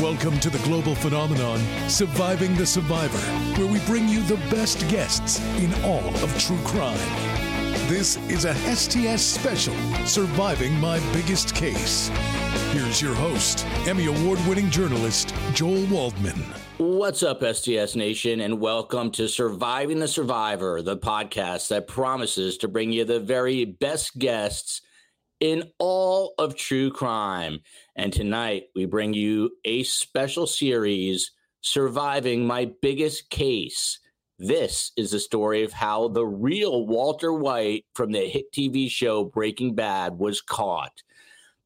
Welcome to the global phenomenon, Surviving the Survivor, where we bring you the best guests in all of true crime. This is a STS special, Surviving My Biggest Case. Here's your host, Emmy Award winning journalist, Joel Waldman. What's up, STS Nation, and welcome to Surviving the Survivor, the podcast that promises to bring you the very best guests in all of true crime. And tonight we bring you a special series, Surviving My Biggest Case. This is the story of how the real Walter White from the hit TV show Breaking Bad was caught.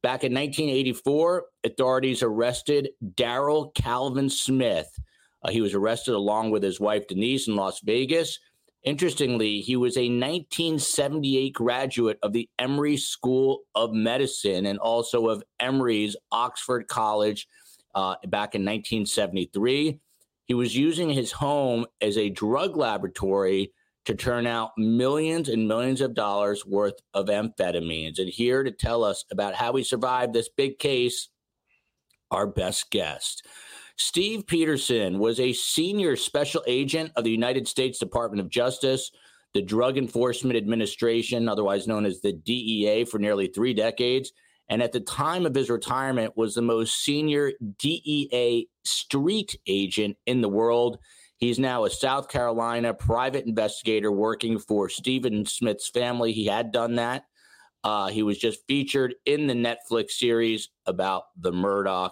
Back in 1984, authorities arrested Daryl Calvin Smith. Uh, he was arrested along with his wife Denise in Las Vegas Interestingly, he was a 1978 graduate of the Emory School of Medicine and also of Emory's Oxford College uh, back in 1973. He was using his home as a drug laboratory to turn out millions and millions of dollars worth of amphetamines. And here to tell us about how he survived this big case, our best guest. Steve Peterson was a senior special agent of the United States Department of Justice, the Drug Enforcement Administration, otherwise known as the DEA, for nearly three decades. And at the time of his retirement, was the most senior DEA street agent in the world. He's now a South Carolina private investigator working for Stephen Smith's family. He had done that. Uh, he was just featured in the Netflix series about the Murdaugh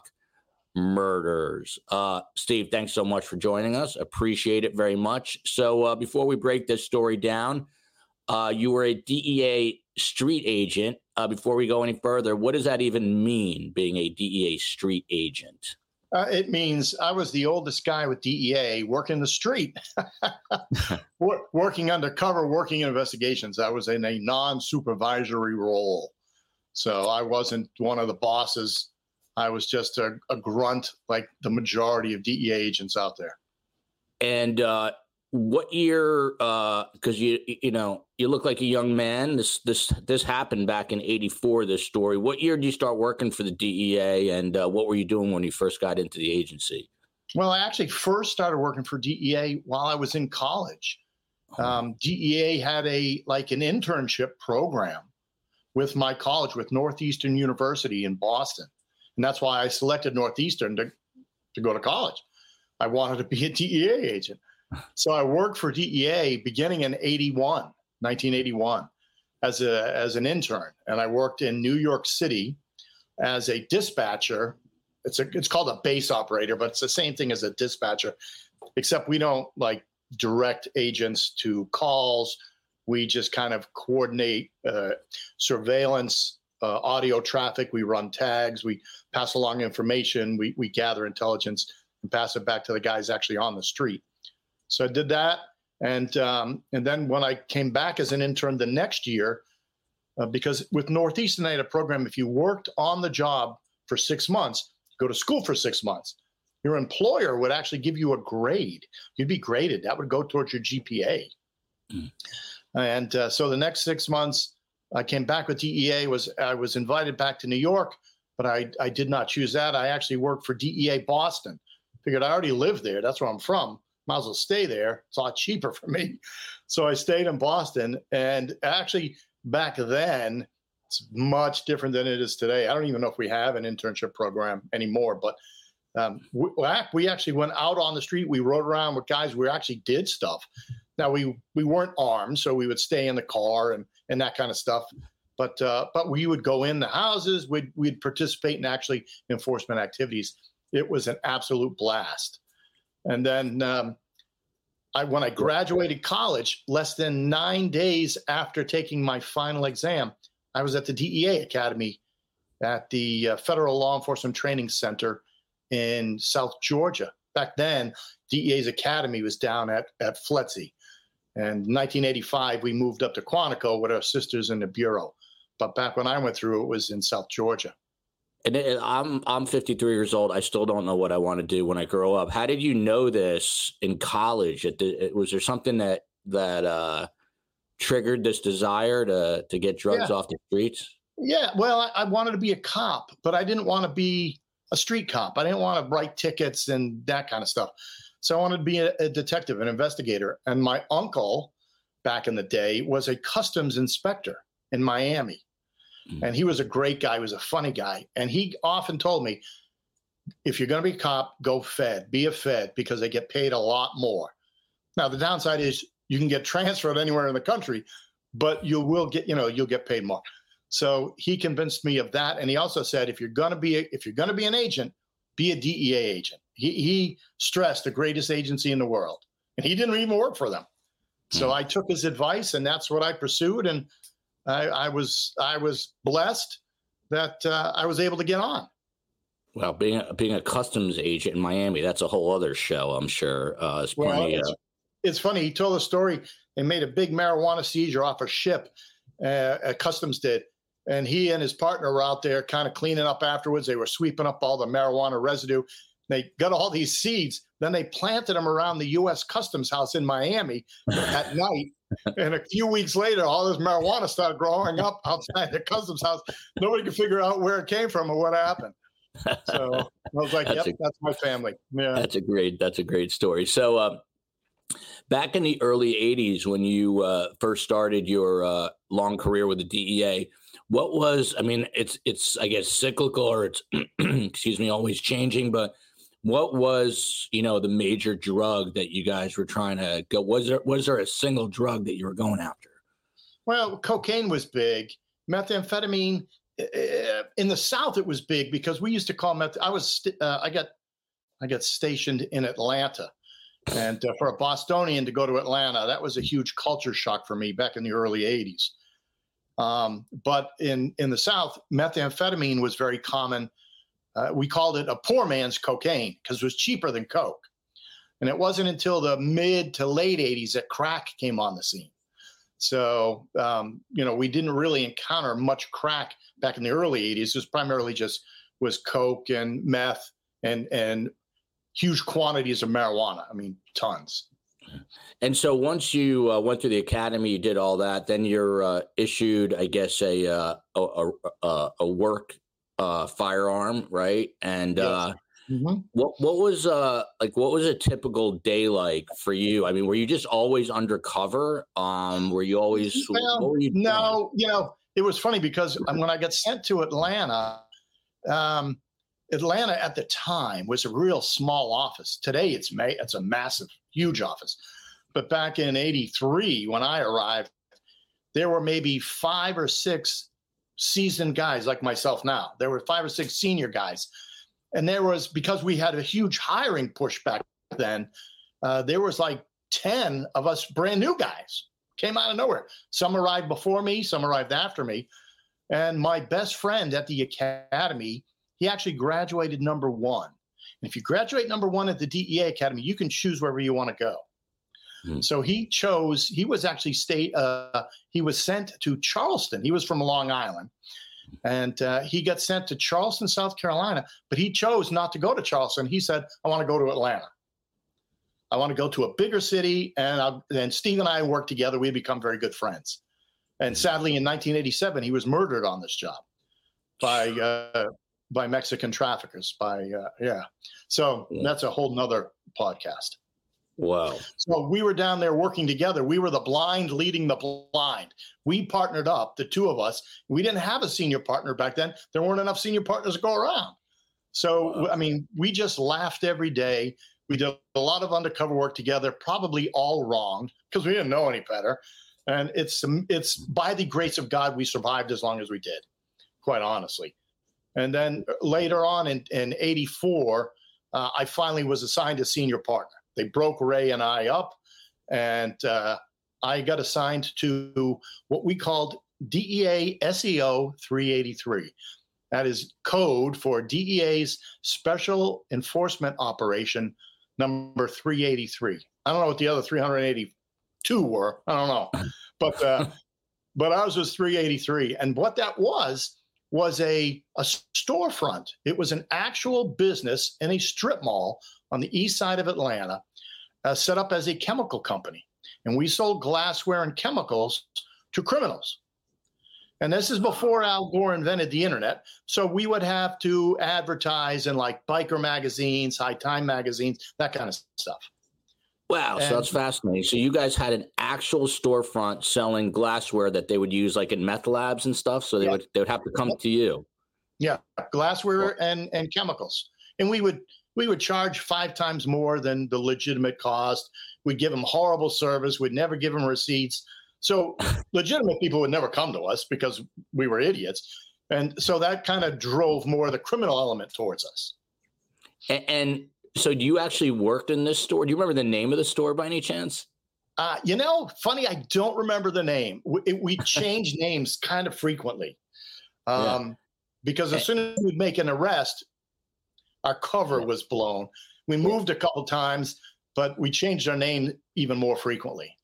murders. Uh, Steve, thanks so much for joining us. Appreciate it very much. So, uh, before we break this story down, uh, you were a DEA street agent. Uh, before we go any further, what does that even mean, being a DEA street agent? Uh, it means I was the oldest guy with DEA working the street, working undercover, working investigations. I was in a non supervisory role. So I wasn't one of the bosses I was just a, a grunt like the majority of DEA agents out there. And uh, what year? Because uh, you you know you look like a young man. This this this happened back in '84. This story. What year did you start working for the DEA, and uh, what were you doing when you first got into the agency? Well, I actually first started working for DEA while I was in college. Oh. Um, DEA had a like an internship program with my college, with Northeastern University in Boston, and that's why I selected Northeastern to to go to college. I wanted to be a DEA agent. So I worked for DEA beginning in 81, 1981, as, a, as an intern. And I worked in New York City as a dispatcher. It's, a, it's called a base operator, but it's the same thing as a dispatcher, except we don't like direct agents to calls. We just kind of coordinate uh, surveillance, uh, audio traffic. We run tags. We pass along information. We, we gather intelligence and pass it back to the guys actually on the street. So I did that, and um, and then when I came back as an intern the next year, uh, because with Northeastern I had a program. If you worked on the job for six months, go to school for six months. Your employer would actually give you a grade. You'd be graded. That would go towards your GPA. Mm. And uh, so the next six months, I came back with DEA. Was I was invited back to New York, but I I did not choose that. I actually worked for DEA Boston. Figured I already lived there. That's where I'm from might as well stay there. It's a lot cheaper for me. So I stayed in Boston. And actually, back then, it's much different than it is today. I don't even know if we have an internship program anymore, but um, we, we actually went out on the street. We rode around with guys. We actually did stuff. Now we we weren't armed, so we would stay in the car and and that kind of stuff. But uh, but we would go in the houses. We'd we'd participate in actually enforcement activities. It was an absolute blast. And then um, I, when I graduated college, less than nine days after taking my final exam, I was at the DEA Academy at the uh, Federal Law Enforcement Training Center in South Georgia. Back then, DEA's Academy was down at, at FLETC. And 1985, we moved up to Quantico with our sisters in the Bureau. But back when I went through, it was in South Georgia and I'm I'm 53 years old. I still don't know what I want to do when I grow up. How did you know this in college? It, was there something that that uh, triggered this desire to to get drugs yeah. off the streets? Yeah, well, I, I, wanted to be a cop, but I didn't want to be a street cop. I didn't want to write tickets and that kind of stuff. So I wanted to be a, a detective, an investigator. And my uncle, back in the day, was a customs inspector in Miami. Mm-hmm. And he was a great guy, he was a funny guy. And he often told me, if you're going to be a cop, go Fed, be a Fed because they get paid a lot more. Now, the downside is you can get transferred anywhere in the country, but you will get, you know, you'll get paid more. So he convinced me of that. And he also said, if you're going to be, a, if you're going to be an agent, be a DEA agent. He, he stressed the greatest agency in the world, and he didn't even work for them. So mm. I took his advice, and that's what I pursued. And I, I was I was blessed that uh, I was able to get on. Well, being a, being a customs agent in Miami, that's a whole other show, I'm sure. Uh, it's, well, it's, uh, it's, funny. He told a story. They made a big marijuana seizure off a ship. Uh, customs did, and he and his partner were out there kind of cleaning up afterwards. They were sweeping up all the marijuana residue. They got all these seeds. Then they planted them around the U.S. Customs House in Miami at night and a few weeks later, all this marijuana started growing up outside the customs house. Nobody could figure out where it came from or what happened. So I was like, that's "Yep, a, that's my family." Yeah, that's a great that's a great story. So, uh, back in the early '80s, when you uh, first started your uh, long career with the DEA, what was? I mean, it's it's I guess cyclical or it's excuse me, always changing, but what was you know the major drug that you guys were trying to go was there was there a single drug that you were going after? Well cocaine was big. Methamphetamine eh, eh, in the south it was big because we used to call meth i was uh, i got i got stationed in atlanta and uh, for a bostonian to go to atlanta that was a huge culture shock for me back in the early 80s um, but in in the south methamphetamine was very common uh, we called it a poor man's cocaine because it was cheaper than Coke. And it wasn't until the mid to late 80s that crack came on the scene. So, um, you know, we didn't really encounter much crack back in the early 80s. It was primarily just was Coke and meth and, and huge quantities of marijuana. I mean, tons. And so once you uh, went through the academy, you did all that. Then you're uh, issued, I guess, a uh, a, a, a, work uh, firearm, right? And yes. Uh, mm-hmm. what what was uh like? What was a typical day like for you? I mean, were you just always undercover? Um, were you always? Well, you no, you know, it was funny because when I got sent to Atlanta, um, Atlanta at the time was a real small office. Today, it's ma- it's a massive, huge office. But back in 83, when I arrived, there were maybe five or six seasoned guys like myself now. There were five or six senior guys. And there was, because we had a huge hiring push back then, uh, there was like 10 of us brand new guys came out of nowhere. Some arrived before me, some arrived after me. And my best friend at the academy, he actually graduated number one. And if you graduate number one at the DEA Academy, you can choose wherever you want to go. Hmm. So he chose. He was actually state. Uh, he was sent to Charleston. He was from Long Island, and uh, he got sent to Charleston, South Carolina. But he chose not to go to Charleston. He said, "I want to go to Atlanta. I want to go to a bigger city." And I, and Steve and I worked together. We become very good friends. And sadly, in 1987, he was murdered on this job by uh, by Mexican traffickers. By uh, yeah, so that's a whole nother podcast. Wow. So we were down there working together. We were the blind leading the blind. We partnered up, the two of us. We didn't have a senior partner back then. There weren't enough senior partners to go around. So, wow. I mean, we just laughed every day. We did a lot of undercover work together, probably all wrong because we didn't know any better. And it's it's by the grace of God we survived as long as we did, quite honestly. And then later on in, in 84, uh, I finally was assigned a senior partner. They broke Ray and I up, and uh, I got assigned to what we called DEA SEO 383. That is code for DEA's Special Enforcement Operation number 383. I don't know what the other 382 were. I don't know, but uh, but ours was 383, and what that was was a a storefront. It was an actual business in a strip mall on the east side of Atlanta, uh, set up as a chemical company. And we sold glassware and chemicals to criminals. And this is before Al Gore invented the internet. So we would have to advertise in like biker magazines, High Times magazines, that kind of stuff. Wow, and, so that's fascinating. So you guys had an actual storefront selling glassware that they would use like in meth labs and stuff. So they yeah. would they would have to come to you. Yeah, glassware and and chemicals, and we would we would charge five times more than the legitimate cost. We'd give them horrible service. We'd never give them receipts. So legitimate people would never come to us because we were idiots. And so that kind of drove more of the criminal element towards us. And, and so do you actually worked in this store? Do you remember the name of the store by any chance? Uh, you know, funny, I don't remember the name. We, we change names kind of frequently. Um, yeah. Because as soon as we'd make an arrest, our cover was blown. We moved a couple times, but we changed our name even more frequently.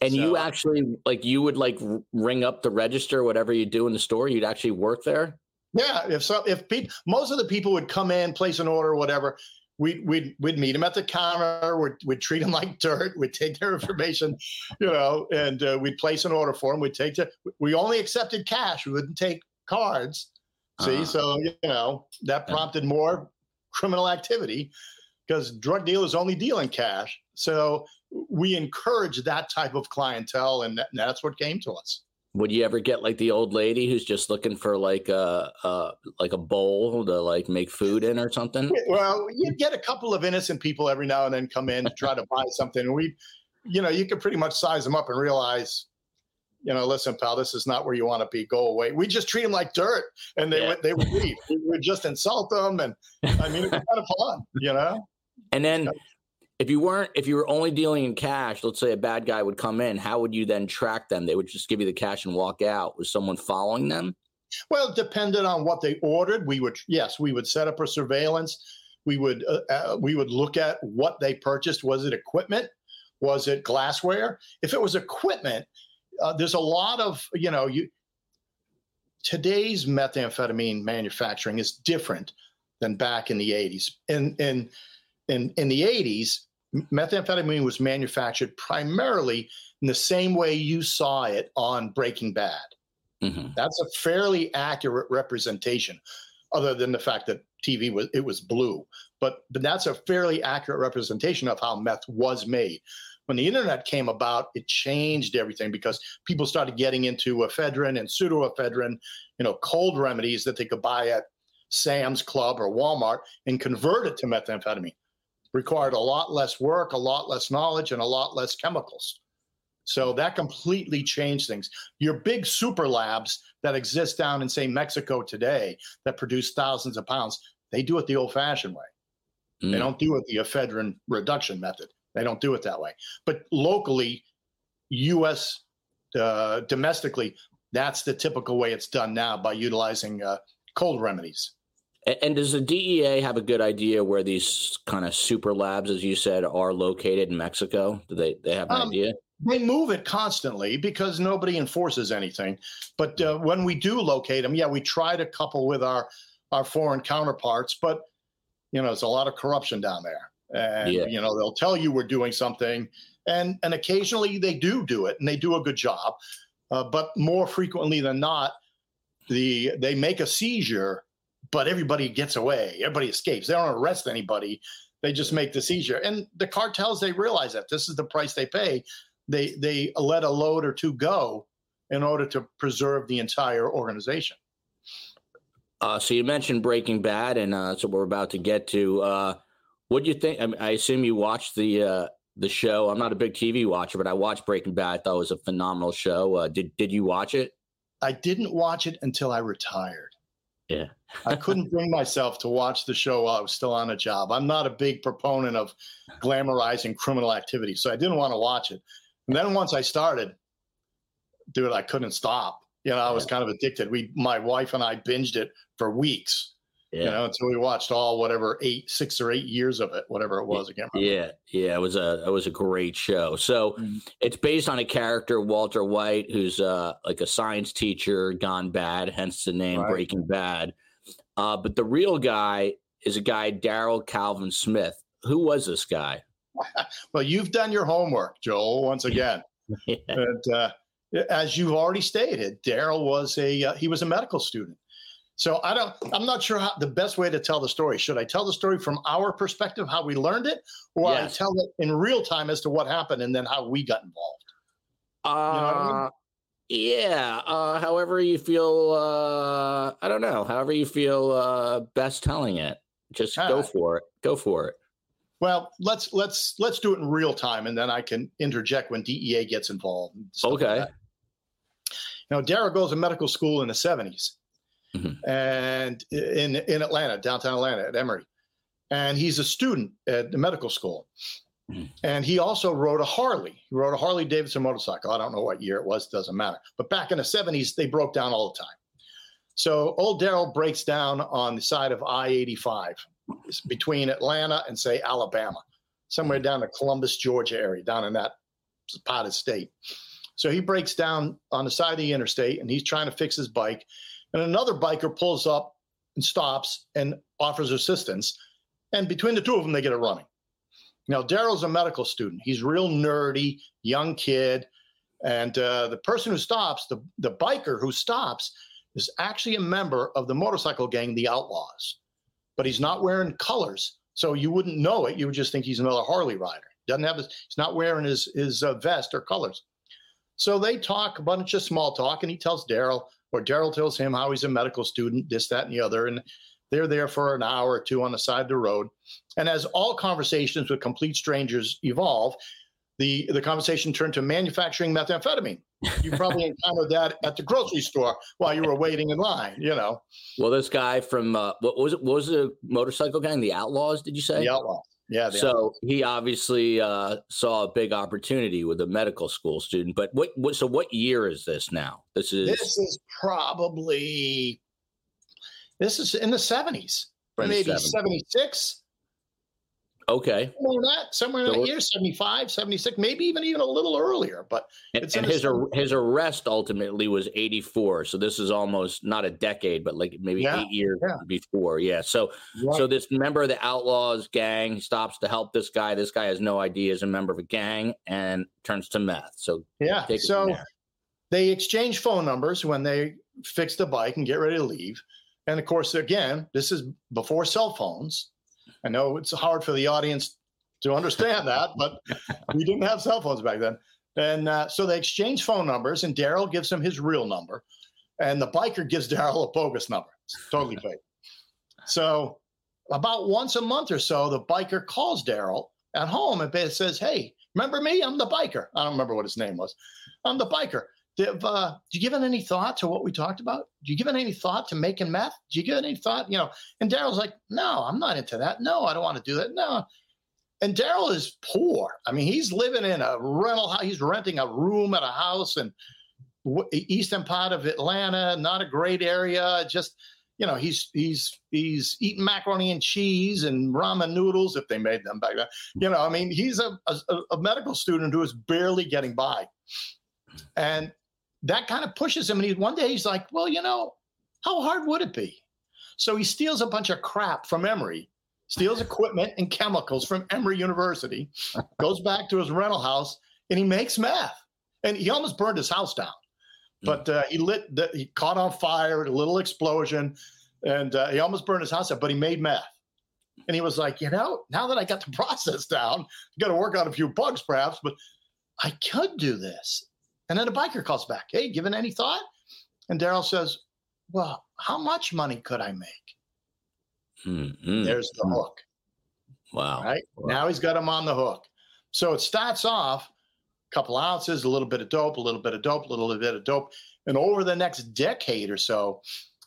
And so, you actually like you would like ring up the register, whatever you do in the store. You'd actually work there. Yeah, if so, if people, most of the people would come in, place an order, whatever, we'd we'd we'd meet them at the counter. We'd, we'd treat them like dirt. We'd take their information, you know, and uh, we'd place an order for them. We'd take the. We only accepted cash. We wouldn't take cards. See, uh, so you know that prompted more criminal activity because drug dealers only deal in cash. So we encourage that type of clientele, and, that, and that's what came to us. Would you ever get like the old lady who's just looking for like a, a like a bowl to like make food in or something? Well, you get a couple of innocent people every now and then come in to try to buy something, and we, you know, you can pretty much size them up and realize you know, listen, pal, this is not where you want to be. Go away. We just treat them like dirt, and they yeah. would they would leave. we would just insult them, and I mean, it's kind of fun, you know. And then, if you weren't, if you were only dealing in cash, let's say a bad guy would come in, how would you then track them? They would just give you the cash and walk out. Was someone following them? Well, it depended on what they ordered, we would yes, we would set up a surveillance. We would uh, uh, we would look at what they purchased. Was it equipment? Was it glassware? If it was equipment, uh, there's a lot of you know you today's methamphetamine manufacturing is different than back in the 80s in in in, in the 80s methamphetamine was manufactured primarily in the same way you saw it on Breaking Bad. Mm-hmm. That's a fairly accurate representation, other than the fact that TV was it was blue. But but that's a fairly accurate representation of how meth was made. When the internet came about, it changed everything because people started getting into ephedrine and pseudoephedrine, you know, cold remedies that they could buy at Sam's Club or Walmart and convert it to methamphetamine. Required a lot less work, a lot less knowledge, and a lot less chemicals. So that completely changed things. Your big super labs that exist down in, say, Mexico today that produce thousands of pounds, they do it the old fashioned way. Mm. They don't do it the ephedrine reduction method. They don't do it that way. But locally, U.S. Uh, domestically, that's the typical way it's done now by utilizing uh, cold remedies. And, does the DEA have a good idea where these kind of super labs, as you said, are located in Mexico? Do they they have an um, idea? They move it constantly because nobody enforces anything. But uh, when we do locate them, yeah, we try to couple with our our foreign counterparts. But you know, there's a lot of corruption down there, and yeah. you know they'll tell you we're doing something, and and occasionally they do do it, and they do a good job. Uh, but more frequently than not, the they make a seizure, but everybody gets away. Everybody escapes. They don't arrest anybody. They just make the seizure, and the cartels they realize that this is the price they pay they they let a load or two go in order to preserve the entire organization. Uh, so you mentioned Breaking Bad, and uh, so we're about to get to. Uh, what do you think? I, mean, I, assume you watched the uh, the show. I'm not a big TV watcher, but I watched Breaking Bad. I thought it was a phenomenal show. Uh, did did you watch it? I didn't watch it until I retired. Yeah. I couldn't bring myself to watch the show while I was still on a job. I'm not a big proponent of glamorizing criminal activity, so I didn't want to watch it. And then once I started, dude, I couldn't stop. You know, I was kind of addicted. We, my wife and I, binged it for weeks. Yeah. You know, until we watched all whatever eight, six or eight years of it, whatever it was. Again, yeah, yeah, it was a it was a great show. So mm-hmm. it's based on a character, Walter White, who's uh like a science teacher gone bad, hence the name right. Breaking Bad. Uh, but the real guy is a guy, Daryl Calvin Smith. Who was this guy? well, you've done your homework, Joel, once again. yeah. And uh, as you've already stated, Daryl was a uh, he was a medical student. So I don't. I'm not sure how the best way to tell the story. Should I tell the story from our perspective, how we learned it, or yes. I tell it in real time as to what happened and then how we got involved? Uh, you know I mean? Yeah. Uh, however you feel. Uh, I don't know. However you feel uh, best telling it. Just go for it. Go for it. Well, let's let's let's do it in real time, and then I can interject when DEA gets involved. Okay. Like now, Daryl goes to medical school in the 70s, mm-hmm. and in in Atlanta, downtown Atlanta, at Emory, and he's a student at the medical school. And he also rode a Harley. He rode a Harley Davidson motorcycle. I don't know what year it was, doesn't matter. But back in the 70s, they broke down all the time. So old Daryl breaks down on the side of I 85 between Atlanta and say Alabama, somewhere down the Columbus, Georgia area, down in that part of state. So he breaks down on the side of the interstate and he's trying to fix his bike. And another biker pulls up and stops and offers assistance. And between the two of them, they get it running. Now, Daryl's a medical student. He's real nerdy, young kid. And uh, the person who stops, the, the biker who stops, is actually a member of the motorcycle gang, the Outlaws but he's not wearing colors. So you wouldn't know it. You would just think he's another Harley rider. Doesn't have his, he's not wearing his, his uh, vest or colors. So they talk a bunch of small talk, and he tells Daryl, or Daryl tells him how he's a medical student, this, that, and the other. And they're there for an hour or two on the side of the road. And as all conversations with complete strangers evolve, the, the conversation turned to manufacturing methamphetamine. You probably encountered that at the grocery store while you were waiting in line, you know. Well, this guy from uh, what was it? What was the motorcycle gang? The Outlaws? Did you say? The Outlaws. Yeah. so outlaws. he obviously uh, saw a big opportunity with a medical school student. But what, what? So what year is this now? This is. This is probably. This is in the seventies, maybe seventy six. Okay. Somewhere in that, somewhere in So that year, 75, 76, maybe even even a little earlier. But And, it's and in his his- ar- his arrest ultimately was 84. So this is almost not a decade, but like maybe Yeah, eight years yeah. before. Yeah. So so this member of the Outlaws gang stops to help this guy. This guy has no idea he's a member of a gang and turns to meth. So Yeah. So they exchange phone numbers when they fix the bike and get ready to leave. And of course, again, this is before cell phones. I know it's hard for the audience to understand that, but we didn't have cell phones back then. And uh, so they exchange phone numbers, and Daryl gives him his real number, and the biker gives Daryl a bogus number. It's totally fake. So about once a month or so, the biker calls Daryl at home and says, "Hey, remember me? I'm the biker. I don't remember what his name was. I'm the biker. Uh, did you give it any thought to what we talked about? Do you give it any thought to making meth? Do you give it any thought? You know?" And Daryl's like, "No, I'm not into that. No, I don't want to do that. No." And Daryl is poor. I mean, he's living in a rental house. He's renting a room at a house in w- eastern part of Atlanta. Not a great area. Just you know, he's he's he's eating macaroni and cheese and ramen noodles if they made them back then. You know, I mean, he's a, a, a medical student who is barely getting by, and that kind of pushes him. And he, one day he's like, "Well, you know, how hard would it be?" So he steals a bunch of crap from Emory, steals equipment and chemicals from Emory University, goes back to his rental house, and he makes meth. And he almost burned his house down but uh, he lit the, he caught on fire a little explosion and uh, he almost burned his house up but he made meth and he was like you know now that i got the process down got to work out a few bugs perhaps but i could do this and then the biker calls back hey given any thought? And daryl says well how much money could i make? Mhm. there's the hook. Wow. right? Now he's got him on the hook. So it starts off a couple ounces a little bit of dope a little bit of dope a little bit of dope. And over the next decade or so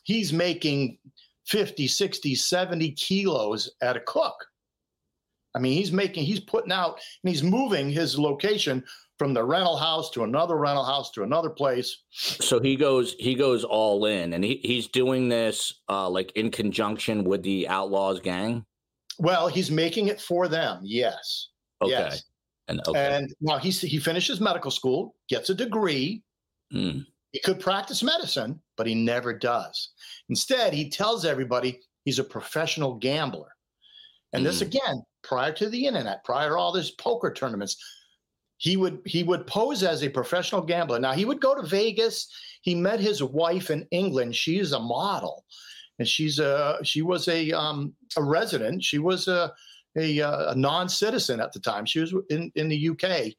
he's making 50 60 70 kilos at a cook. I mean he's making he's putting out and he's moving his location from the rental house to another rental house to another place So he goes he goes all in and he, he's doing this uh like in conjunction with the Outlaws gang. well he's making it for them yes Okay. yes And okay. and now he's he finishes medical school gets a degree Mm. He could practice medicine, but he never does. Instead, he tells everybody he's a professional gambler. And this Mm. again, prior to the internet, prior to all these poker tournaments, he would he would pose as a professional gambler. Now he would go to Vegas. He met his wife in England. She's a model, and she's a she was a um, a resident. She was a a, a non citizen at the time. She was in in the UK,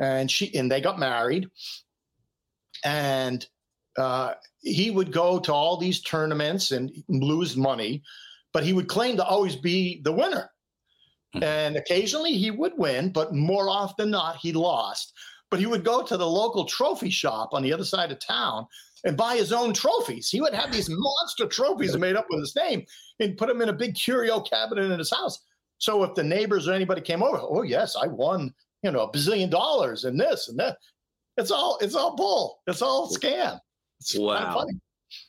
and she and they got married and uh, he would go to all these tournaments and lose money, but he would claim to always be the winner. Hmm. And occasionally he would win, but more often than not, he lost. But he would go to the local trophy shop on the other side of town and buy his own trophies. He would have these monster trophies made up with his name and put them in a big curio cabinet in his house. So if the neighbors or anybody came over, oh yes, I won, you know, a bazillion dollars and this and that. It's all it's all bull. It's all scam. It's Wow. funny.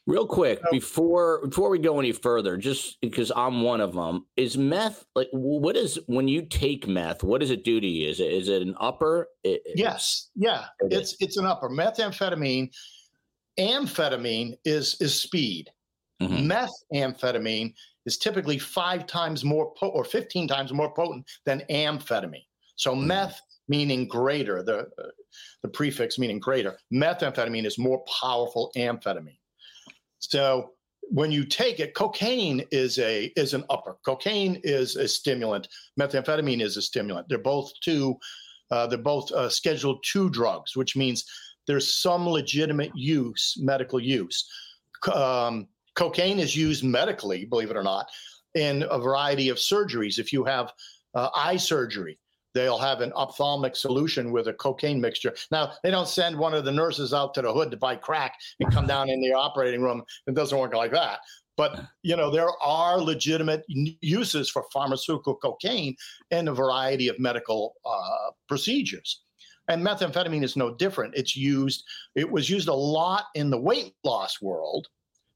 Real quick, before before we go any further, just because I'm one of them, is meth like what is when you take meth? What does it do to you? Is it is it an upper? It- Yes, yeah, It it's it's an upper methamphetamine. Amphetamine is is speed. Mhm. Methamphetamine is typically five times more po- or fifteen times more potent than amphetamine. So Mm-hmm. meth meaning greater, the uh, the prefix meaning greater. Methamphetamine is more powerful amphetamine. So when you take it, cocaine is a is an upper. Cocaine is a stimulant. Methamphetamine is a stimulant. They're both two. Uh, they're both uh, Schedule two drugs, which means there's some legitimate use, medical use. Um, cocaine is used medically, believe it or not, in a variety of surgeries. If you have uh, eye surgery, they'll have an ophthalmic solution with a cocaine mixture. Now, they don't send one of the nurses out to the hood to buy crack and come down in the operating room. It doesn't work like that. But you know, there are legitimate uses for pharmaceutical cocaine in a variety of medical uh, procedures. And methamphetamine is no different. It's used, it was used a lot in the weight loss world.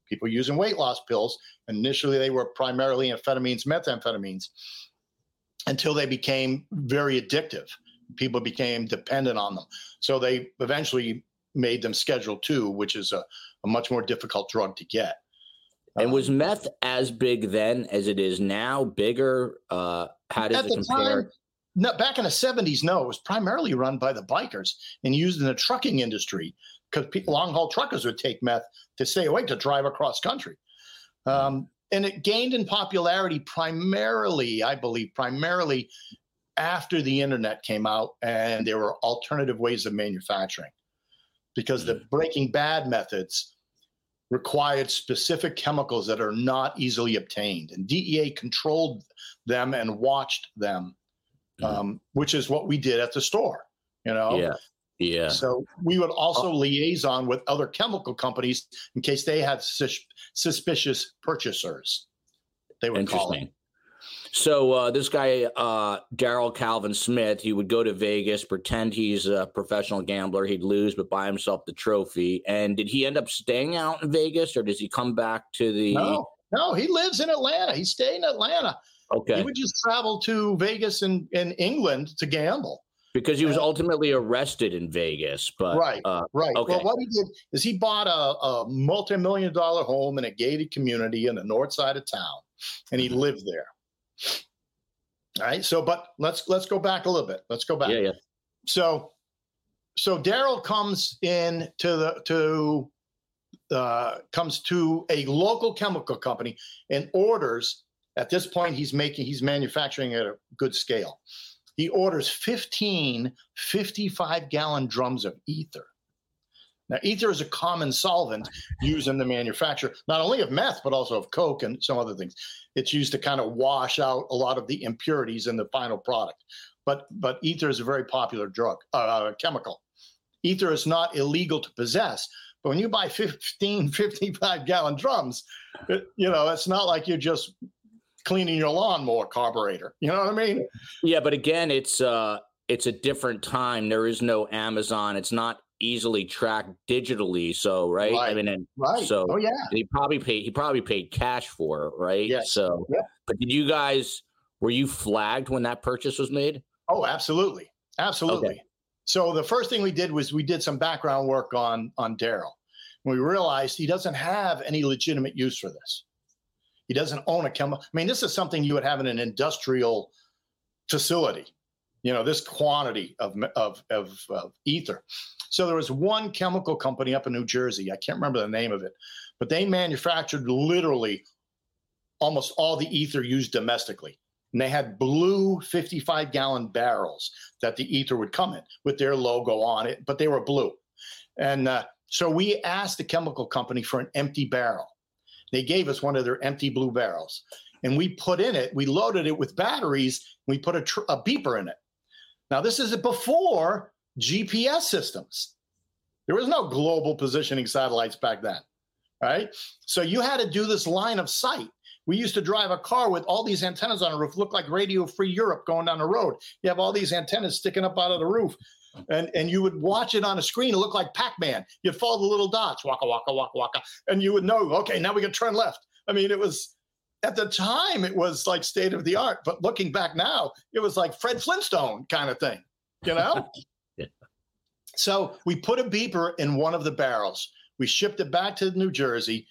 People using weight loss pills. Initially, they were primarily amphetamines, methamphetamines. Until they became very addictive. People became dependent on them. So they eventually made them Schedule Two, which is a, a much more difficult drug to get. And was um, meth as big then as it is now? Bigger? Uh, how does it compare? Time, no, back in the 70s, no, it was primarily run by the bikers and used in the trucking industry because long haul truckers would take meth to stay awake to drive across country. Um, and it gained in popularity primarily, I believe, primarily after the internet came out and there were alternative ways of manufacturing because the mm. breaking bad methods required specific chemicals that are not easily obtained and dea controlled them and watched them mm. um, which is what we did at the store you know yeah yeah so we would also oh. liaison with other chemical companies in case they had sus- suspicious purchasers they were call it so uh, this guy, uh, Daryl Calvin Smith, he would go to Vegas, pretend he's a professional gambler. He'd lose, but buy himself the trophy. And did he end up staying out in Vegas, or does he come back to the? No, no, he lives in Atlanta. He stayed in Atlanta. Okay, he would just travel to Vegas and in England to gamble because he was ultimately arrested in Vegas. But right, uh, right. Okay. Well, what he did is he bought a, a multi-million dollar home in a gated community in the north side of town, and he mm-hmm. lived there. All right. So, but let's let's go back a little bit. Let's go back. Yeah, yeah. So, so Daryl comes in to the to uh, comes to a local chemical company and orders. At this point, he's making he's manufacturing at a good scale. He orders 15 55 gallon drums of ether. Now, ether is a common solvent used in the manufacture, not only of meth, but also of coke and some other things. It's used to kind of wash out a lot of the impurities in the final product. But but ether is a very popular drug, uh, uh chemical. Ether is not illegal to possess, but when you buy 15, 55 gallon drums, it, you know, it's not like you're just cleaning your lawnmower carburetor. You know what I mean? Yeah, but again, it's uh it's a different time. There is no Amazon. It's not easily tracked digitally. So right, right. I mean, and right. So oh yeah, he probably paid. He probably paid cash for it, right? Yes. So, yeah. but did you guys were you flagged when that purchase was made? Oh, absolutely, absolutely. Okay. So the first thing we did was we did some background work on on Daryl. We realized he doesn't have any legitimate use for this. He doesn't own a chemical. I mean, this is something you would have in an industrial facility you know this quantity of, of, of, of ether. So there was one chemical company up in new jersey i can't remember the name of it but they manufactured literally almost all the ether used domestically. And they had blue 55 gallon barrels that the ether would come in with their logo on it but they were blue. And uh, so we asked the chemical company for an empty barrel they gave us one of their empty blue barrels and we put in it we loaded it with batteries we put a, tr- a beeper in it now, this is before GPS systems. There was no global positioning satellites back then, right? So you had to do this line of sight. We used to drive a car with all these antennas on the roof, look like Radio Free Europe going down the road. You have all these antennas sticking up out of the roof. And, and you would watch it on a screen, it looked like Pac Man. You'd follow the little dots, waka, waka, waka, waka. And you would know, okay, now we can turn left. I mean, it was at the time it was like state of the art, but looking back now, it was like Fred Flintstone kind of thing, you know? yeah. So we put a beeper in one of the barrels. We shipped it back to New Jersey.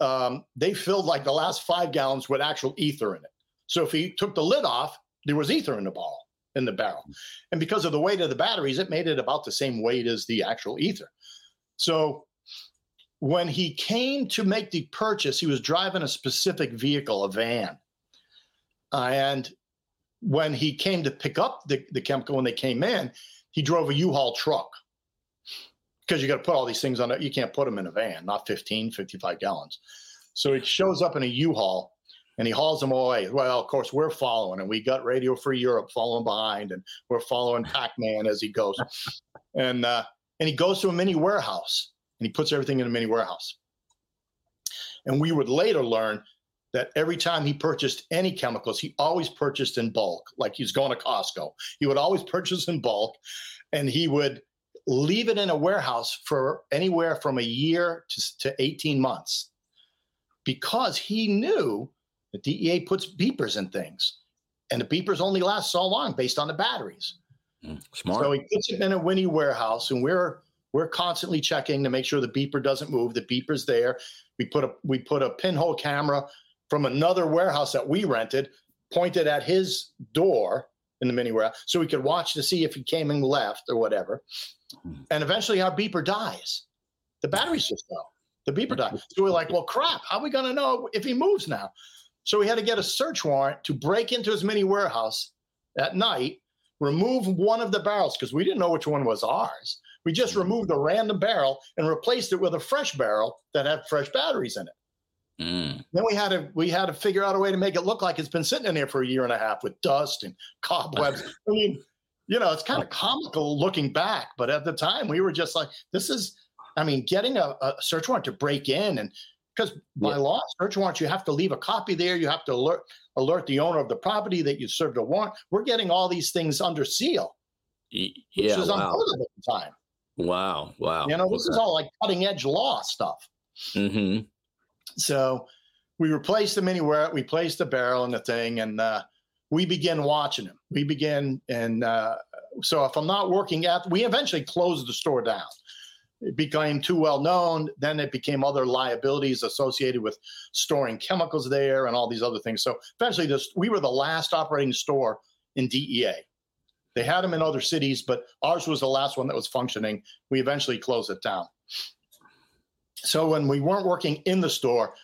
Um, they filled like the last five gallons with actual ether in it. So if he took the lid off, there was ether in the ball in the barrel. And because of the weight of the batteries, it made it about the same weight as the actual ether. So when he came to make the purchase, he was driving a specific vehicle, a van. Uh, and when he came to pick up the, the chemical when they came in, he drove a U-Haul truck because you got to put all these things on it. You can't put them in a van, not 15, 55 gallons. So it shows up in a U-Haul and he hauls them away. Well, of course, we're following, and we got Radio Free Europe following behind, and we're following Pac-Man as he goes. and uh, and he goes to a mini warehouse and he puts everything in a mini warehouse. And we would later learn that every time he purchased any chemicals, he always purchased in bulk, like he's going to Costco. He would always purchase in bulk and he would leave it in a warehouse for anywhere from a year to, to 18 months because he knew that DEA puts beepers in things. and the beepers only last so long based on the batteries. Mm, smart. So he puts it in a Winnie warehouse, and we're we're constantly checking to make sure the beeper doesn't move. The beeper's there. We put a we put a pinhole camera from another warehouse that we rented, pointed at his door in the mini warehouse, so we could watch to see if he came and left or whatever. Hmm. And eventually, our beeper dies. The batteries just go. The beeper dies. So we're like, well, crap. How are we going to know if he moves now? So we had to get a search warrant to break into his mini warehouse at night, remove one of the barrels because we didn't know which one was ours. We just removed a random barrel and replaced it with a fresh barrel that had fresh batteries in it. Mm. Then we had to we had to figure out a way to make it look like it's been sitting in there for a year and a half with dust and cobwebs. I mean, you know, it's kind of comical looking back, but at the time we were just like, this is, I mean, getting a, a search warrant to break in and because by Yeah. law, search warrants, you have to leave a copy there. You have to alert alert the owner of the property that you served a warrant. We're getting all these things under seal, Y- which Yeah. was Wow. unheard of at the time. Wow. Wow. You know, this is all like cutting edge law stuff. hmm So we replaced the mini ware, we placed the barrel in the thing, and uh, we begin watching him. We begin, and uh, so if I'm not working at, we eventually closed the store down. It became too well known. Then it became other liabilities associated with storing chemicals there and all these other things. So eventually, this we were the last operating store in DEA. They had them in other cities, but ours was the last one that was functioning. We eventually closed it down. So when we weren't working in the store,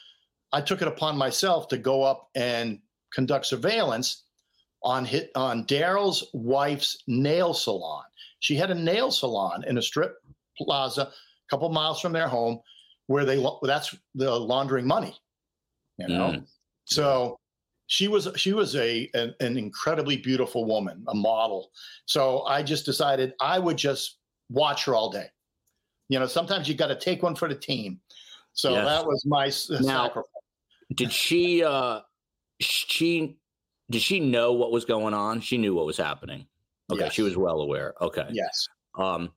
I took it upon myself to go up and conduct surveillance on hit on Daryl's wife's nail salon. She had a nail salon in a strip plaza a couple miles from their home where they that's the laundering money. You know? Mm. So she was she was a an, an incredibly beautiful woman, a model. So I just decided I would just watch her all day. You know, sometimes you got to take one for the team. So Yes. that was my Now- sacrifice. Did she? uh She did she know what was going on? She knew what was happening. Okay, she was well aware. Okay. Yes. Um,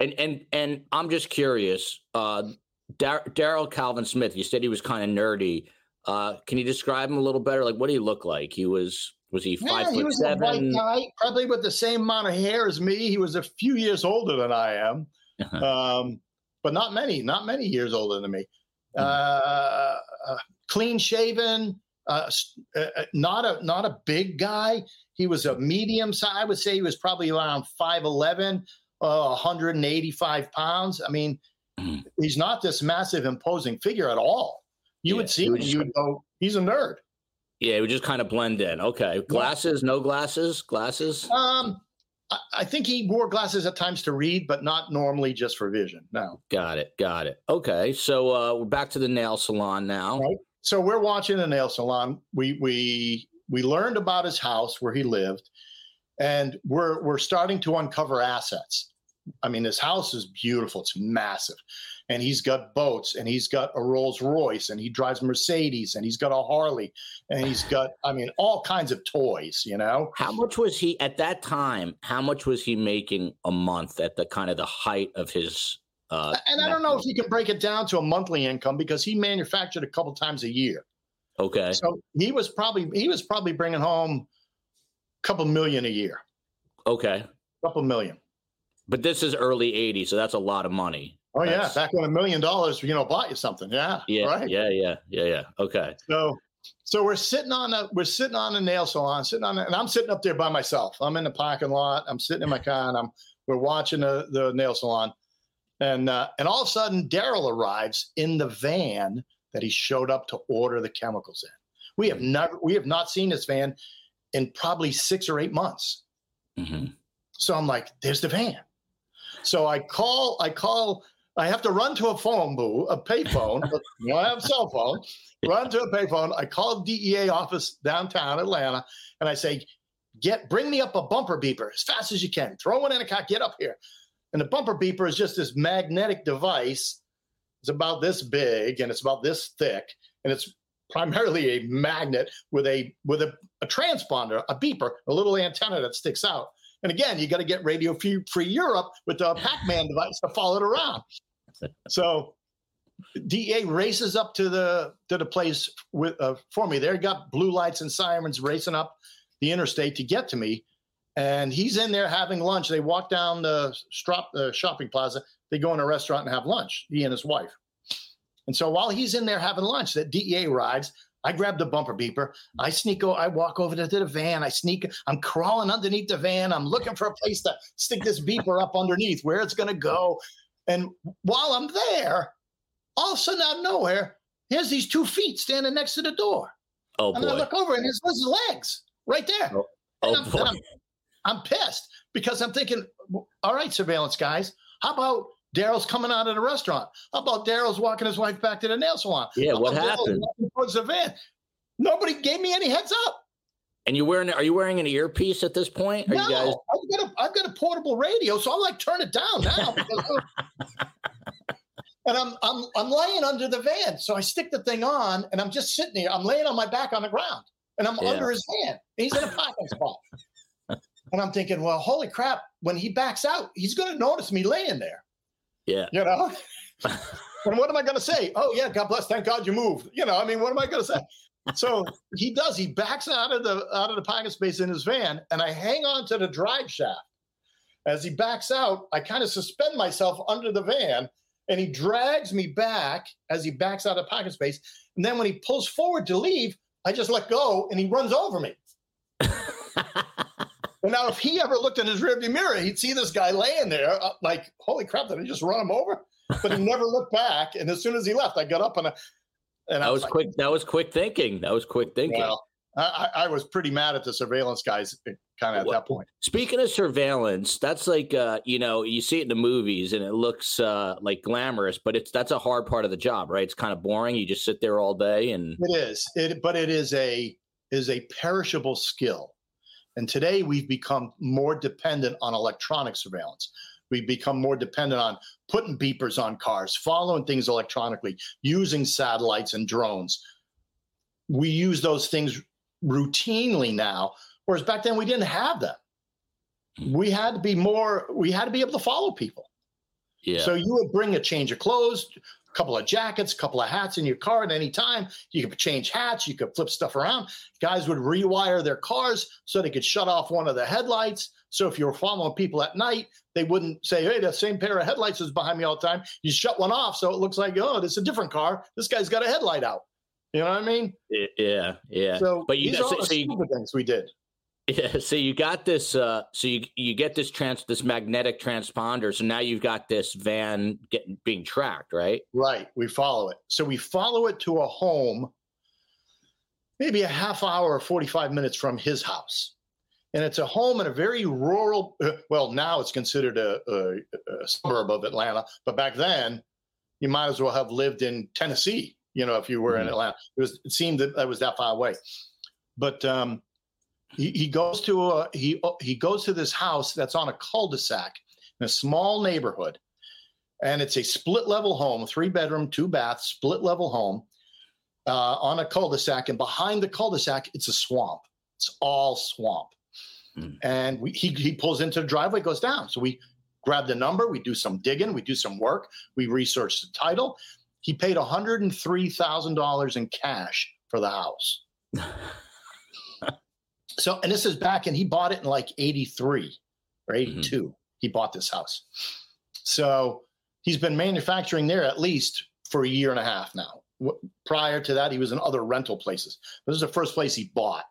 and and and I'm just curious. Uh, Daryl Calvin Smith. You said he was kind of nerdy. Uh, can you describe him a little better? Like, what did he look like? He was was he Yeah, five he foot was a white seven? guy, probably with the same amount of hair as me. He was a few years older than I am, um, but not many, not many years older than me. Hmm. Uh, uh, clean shaven, uh, uh, uh, not a not a big guy. He was a medium size. I would say he was probably around 5'11", uh, 185 pounds. I mean, Hmm. he's not this massive, imposing figure at all. You Yeah, would see him, was and just- you would go, he's a nerd. Yeah, he would just kind of blend in. Okay, glasses? No glasses? Glasses? Um, I, I think he wore glasses at times to read, but not normally just for vision. No. Got it. Got it. Okay, so uh, we're back to the nail salon now. Right. So we're watching the nail salon. We we we learned about his house where he lived, and we're we're starting to uncover assets. I mean, his house is beautiful. It's massive. And he's got boats and he's got a Rolls Royce and he drives Mercedes and he's got a Harley and he's got, I mean, all kinds of toys, you know? How much was he at that time? How much was he making a month at the kind of the height of his? Uh, And I don't know if you can break it down to a monthly income because he manufactured a couple times a year. Okay. So he was probably he was probably bringing home a couple million a year, Okay. a couple million. But this is early 80s, so that's a lot of money. Oh yeah, back when a million dollars, you know, bought you something. Yeah, Yeah. right. Yeah. Yeah. Yeah. Yeah. Okay. So, so we're sitting on a we're sitting on a nail salon, sitting on, a, and I'm sitting up there by myself. I'm in the parking lot. I'm sitting in my car, and I'm we're watching the the nail salon, and uh, and all of a sudden, Daryl arrives in the van that he showed up to order the chemicals in. We have never we have not seen this van in probably six or eight months. hmm So I'm like, there's the van. So I call, I call, I have to run to a phone booth, a payphone. know, I have a cell phone. Run to a payphone. I call the DEA office downtown Atlanta, and I say, "Get, bring me up a bumper beeper as fast as you can. Throw one in a car. Get up here." And the bumper beeper is just this magnetic device. It's about this big and it's about this thick, and it's primarily a magnet with a with a, a transponder, a beeper, a little antenna that sticks out. And again, you got to get radio free, free Europe with the Pac-Man device to follow it around. So DEA races up to the to the place with uh, for me. There got blue lights and sirens racing up. the interstate to get to me. And he's in there having lunch. They walk down the strop, uh, shopping plaza. They go in a restaurant and have lunch, he and his wife. And so while he's in there having lunch, that DEA rides, I grab the bumper beeper. I sneak, o- I walk over to the van. I sneak, I'm crawling underneath the van. I'm looking for a place to stick this beeper up underneath where it's going to go. And while I'm there, all of a sudden out of nowhere, here's these two feet standing next to the door. Oh and I boy. look over and there's his legs right there. Oh, oh And oh I'm, boy. and I'm, I'm pissed because I'm thinking, all right, surveillance guys, how about Daryl's coming out of the restaurant? How about Daryl's walking his wife back to the nail salon? Yeah, How what happened? Towards the van. Nobody gave me any heads up. And you wearing? Are you wearing an earpiece at this point? Are no, you guys? I've got a I've got a portable radio, so I'm like turn it down now. and I'm I'm I'm laying under the van, so I stick the thing on, and I'm just sitting here. I'm laying on my back on the ground, and I'm Yeah. under his van. He's in a parking spot, and I'm thinking, well, holy crap! When he backs out, he's going to notice me laying there. Yeah. You know. and what am I going to say? Oh yeah, God bless. Thank God you moved. You know, I mean, what am I going to say? So he does. He backs out of the out of the parking space in his van, and I hang on to the drive shaft. As he backs out, I kind of suspend myself under the van, and he drags me back as he backs out of parking space. And then when he pulls forward to leave, I just let go, and he runs over me. And now, if he ever looked in his rearview mirror, he'd see this guy laying there, uh, like, "Holy crap! Did I just run him over?" But he never looked back. And as soon as he left, I got up and I, and I That was like, quick. That was quick thinking. That was quick thinking. Well, I, I I was pretty mad at the surveillance guys, kind of at that point. Speaking of surveillance, that's like uh, you know you see it in the movies and it looks uh, like glamorous, but it's that's a hard part of the job, right? It's kind of boring. You just sit there all day and It is, it, but it is a is a perishable skill. And today we've become more dependent on electronic surveillance. We've become more dependent on putting beepers on cars, following things electronically, using satellites and drones. We use those things routinely now, whereas back then we didn't have them. Hmm. We had to be more, we had to be able to follow people. yeah. So you would bring a change of clothes, couple of jackets, a couple of hats in your car at any time. You could change hats, you could flip stuff around. Guys would rewire their cars so they could shut off one of the headlights. So if you were following people at night, they wouldn't say, "Hey, the same pair of headlights is behind me all the time." You shut one off, so it looks like, "Oh, this is a different car. This guy's got a headlight out." You know what I mean? Yeah, yeah. So but you these are all so, the so you, things we did. Yeah, so you got this. Uh, so you you get this trans this magnetic transponder. So now you've got this van getting being tracked, right? Right. We follow it. So we follow it to a home, maybe a half hour or 45 minutes from his house. And it's a home in a very rural, uh, well, now it's considered a, a, a suburb of Atlanta, but back then you might as well have lived in Tennessee, you know, if you were in Mhm. Atlanta. It, was, it seemed that that was that far away. But um, he, he goes to a, he, he goes to this house that's on a cul-de-sac in a small neighborhood and it's a split level home, three bedroom, two bath, split level home uh, on a cul-de-sac. And behind the cul-de-sac, it's a swamp. It's all swamp. Mm. And we, he, he pulls into the driveway, goes down. So we grab the number, we do some digging, we do some work, we research the title. He paid $103,000 in cash for the house. so, and this is back, and he bought it in like 83 or 82. He bought this house. So he's been manufacturing there at least for a year and a half now. Prior to that, he was in other rental places. This is the first place he bought,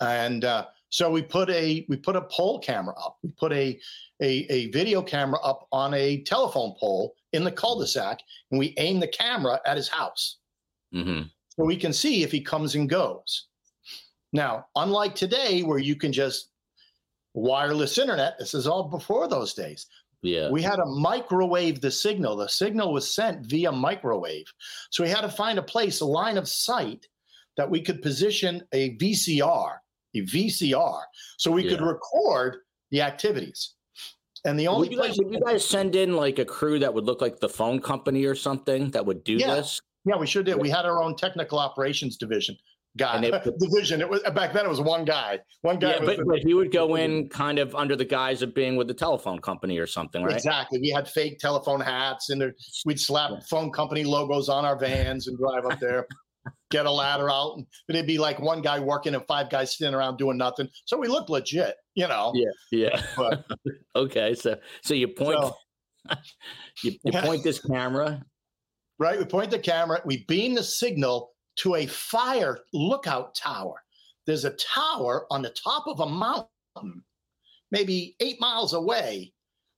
and uh, so we put a we put a pole camera up. We put a, a a video camera up on a telephone pole in the cul-de-sac, and we aim the camera at his house Mm-hmm. so we can see if he comes and goes. Now, unlike today, where you can just wireless internet, this is all before those days. Yeah. We had to microwave the signal. The signal was sent via microwave. So we had to find a place, a line of sight that we could position a VCR, a VCR, so we could record the activities. And the only would, you guys, would you guys send in like a crew that would look like the phone company or something that would do Yeah. this? Yeah, we sure did. We had our own technical operations division guy. It- division. It was back then. It was one guy. One guy. Yeah, but, the- but he would go in kind of under the guise of being with the telephone company or something, right? Exactly. We had fake telephone hats, and we'd slap phone company logos on our vans and drive up there. get a ladder out, and it'd be like one guy working and five guys sitting around doing nothing. So we looked legit, you know. Yeah, yeah. But, okay, so so you point So- you, you Yeah. point this camera. right? We point the camera, we beam the signal to a fire lookout tower. There's a tower on the top of a mountain, maybe eight miles away,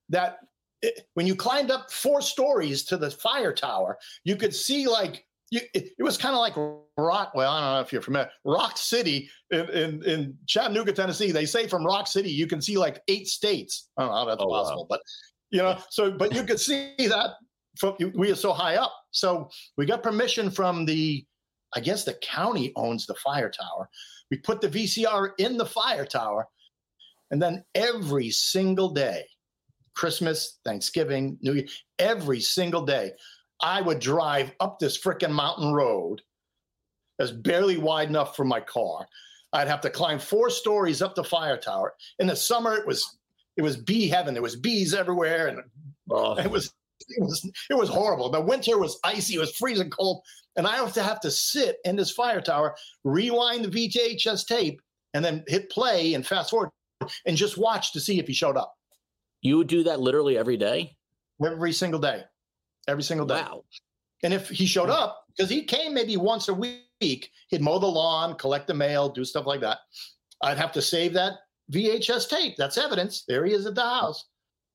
that it, when you climbed up four stories to the fire tower, you could see like you, it, it was kind of like Rock. Well, I don't know if you're familiar. Rock City in, in, in Chattanooga, Tennessee. They say from Rock City you can see like eight states. I don't know how that's Oh, wow. possible, but you know, so but you could see that from we are so high up. So we got permission from the, I guess the county owns the fire tower. We put the VCR in the fire tower, and then every single day, Christmas, Thanksgiving, New Year, every single day, I would drive up this freaking mountain road that's barely wide enough for my car. I'd have to climb four stories up the fire tower. In the summer, it was it was bee heaven. There was bees everywhere, and Oh, it was it was it was horrible. The winter was icy. It was freezing cold, and I have to have to sit in this fire tower, rewind the VHS tape, and then hit play and fast forward, and just watch to see if he showed up you would do that literally every day. every single day, every single day. Wow. And if he showed up, because he came maybe once a week, he'd mow the lawn, collect the mail, do stuff like that. I'd have to save that VHS tape. That's evidence. There he is at the house.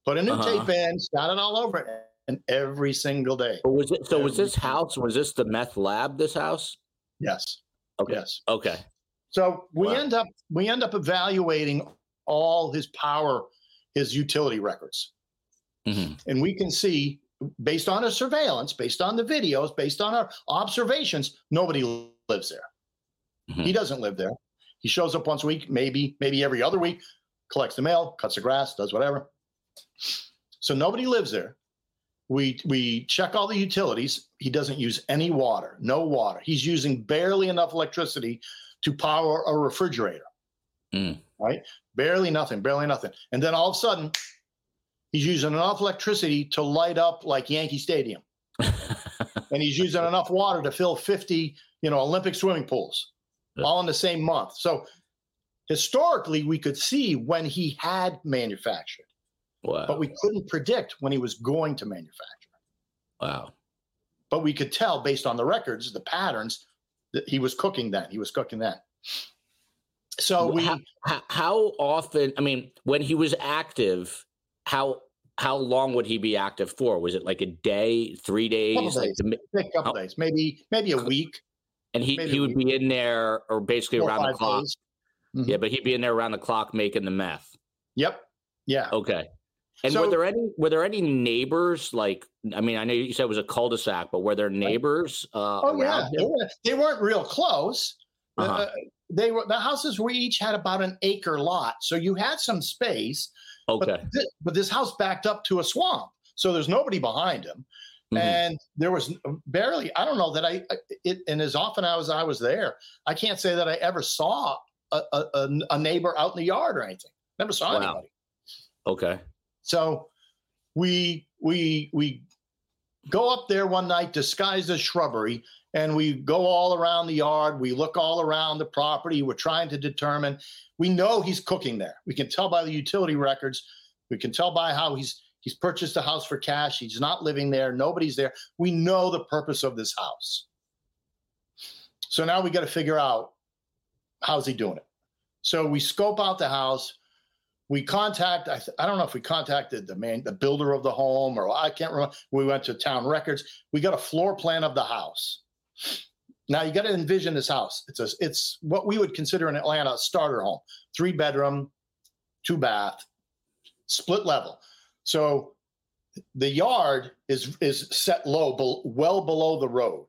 Put a new Uh-huh. tape in, start it all over, and every single day. But was it so? Was this house? Was this the meth lab? This house? Yes. Okay. Yes. Okay. So we Wow. end up we end up evaluating all his power, his utility records, hmm and we can see based on our surveillance, based on the videos, based on our observations, nobody lives there. Mhm. He doesn't live there. He shows up once a week, maybe maybe every other week, collects the mail, cuts the grass, does whatever. So nobody lives there. We we check all the utilities. He doesn't use any water, no water. He's using barely enough electricity to power a refrigerator. Mm. Right? Barely nothing, barely nothing. And then all of a sudden, he's using enough electricity to light up like Yankee Stadium. and he's using enough water to fill 50, you know, Olympic swimming pools Yeah. all in the same month. So historically, we could see when he had manufactured, wow. but we couldn't predict when he was going to manufacture. wow. But we could tell based on the records, the patterns that he was cooking then. He was cooking then. So we how, how, how often? I mean, when he was active, how how long would he be active for? Was it like a day, three days? Couple Like days. the couple Oh. days, maybe maybe a week, and he maybe he would be in there or basically four around the clock. Mhm. Yeah, but he'd be in there around the clock making the meth. Yep. Yeah. Okay. And So- were there any were there any neighbors like I mean I know you said it was a cul-de-sac, but were there neighbors uh Oh yeah, they, were, they weren't real close. Uh, Uh-huh. they were the houses we each had about an acre lot, so you had some space. Okay. But, but this house backed up to a swamp, so there's nobody behind him, Mhm. and there was barely. I don't know that I. It, and as often as I was there, I can't say that I ever saw a, a, a, a neighbor out in the yard or anything. Never saw Wow. anybody. Okay. So we we we go up there one night disguised as shrubbery and we go all around the yard. We look all around the property. We're trying to determine. We know he's cooking there. We can tell by the utility records. We can tell by how he's he's purchased a house for cash. He's not living there. Nobody's there. We know the purpose of this house. So now we got to figure out how's he doing it? So we scope out the house we contact I, th- I don't know if we contacted the man the builder of the home or i can't remember we went to town records. We got a floor plan of the house. Now you got to envision this house. It's a it's what we would consider in atlanta a starter home. Three bedroom two bath split level. So the yard is is set low bel- well below the road.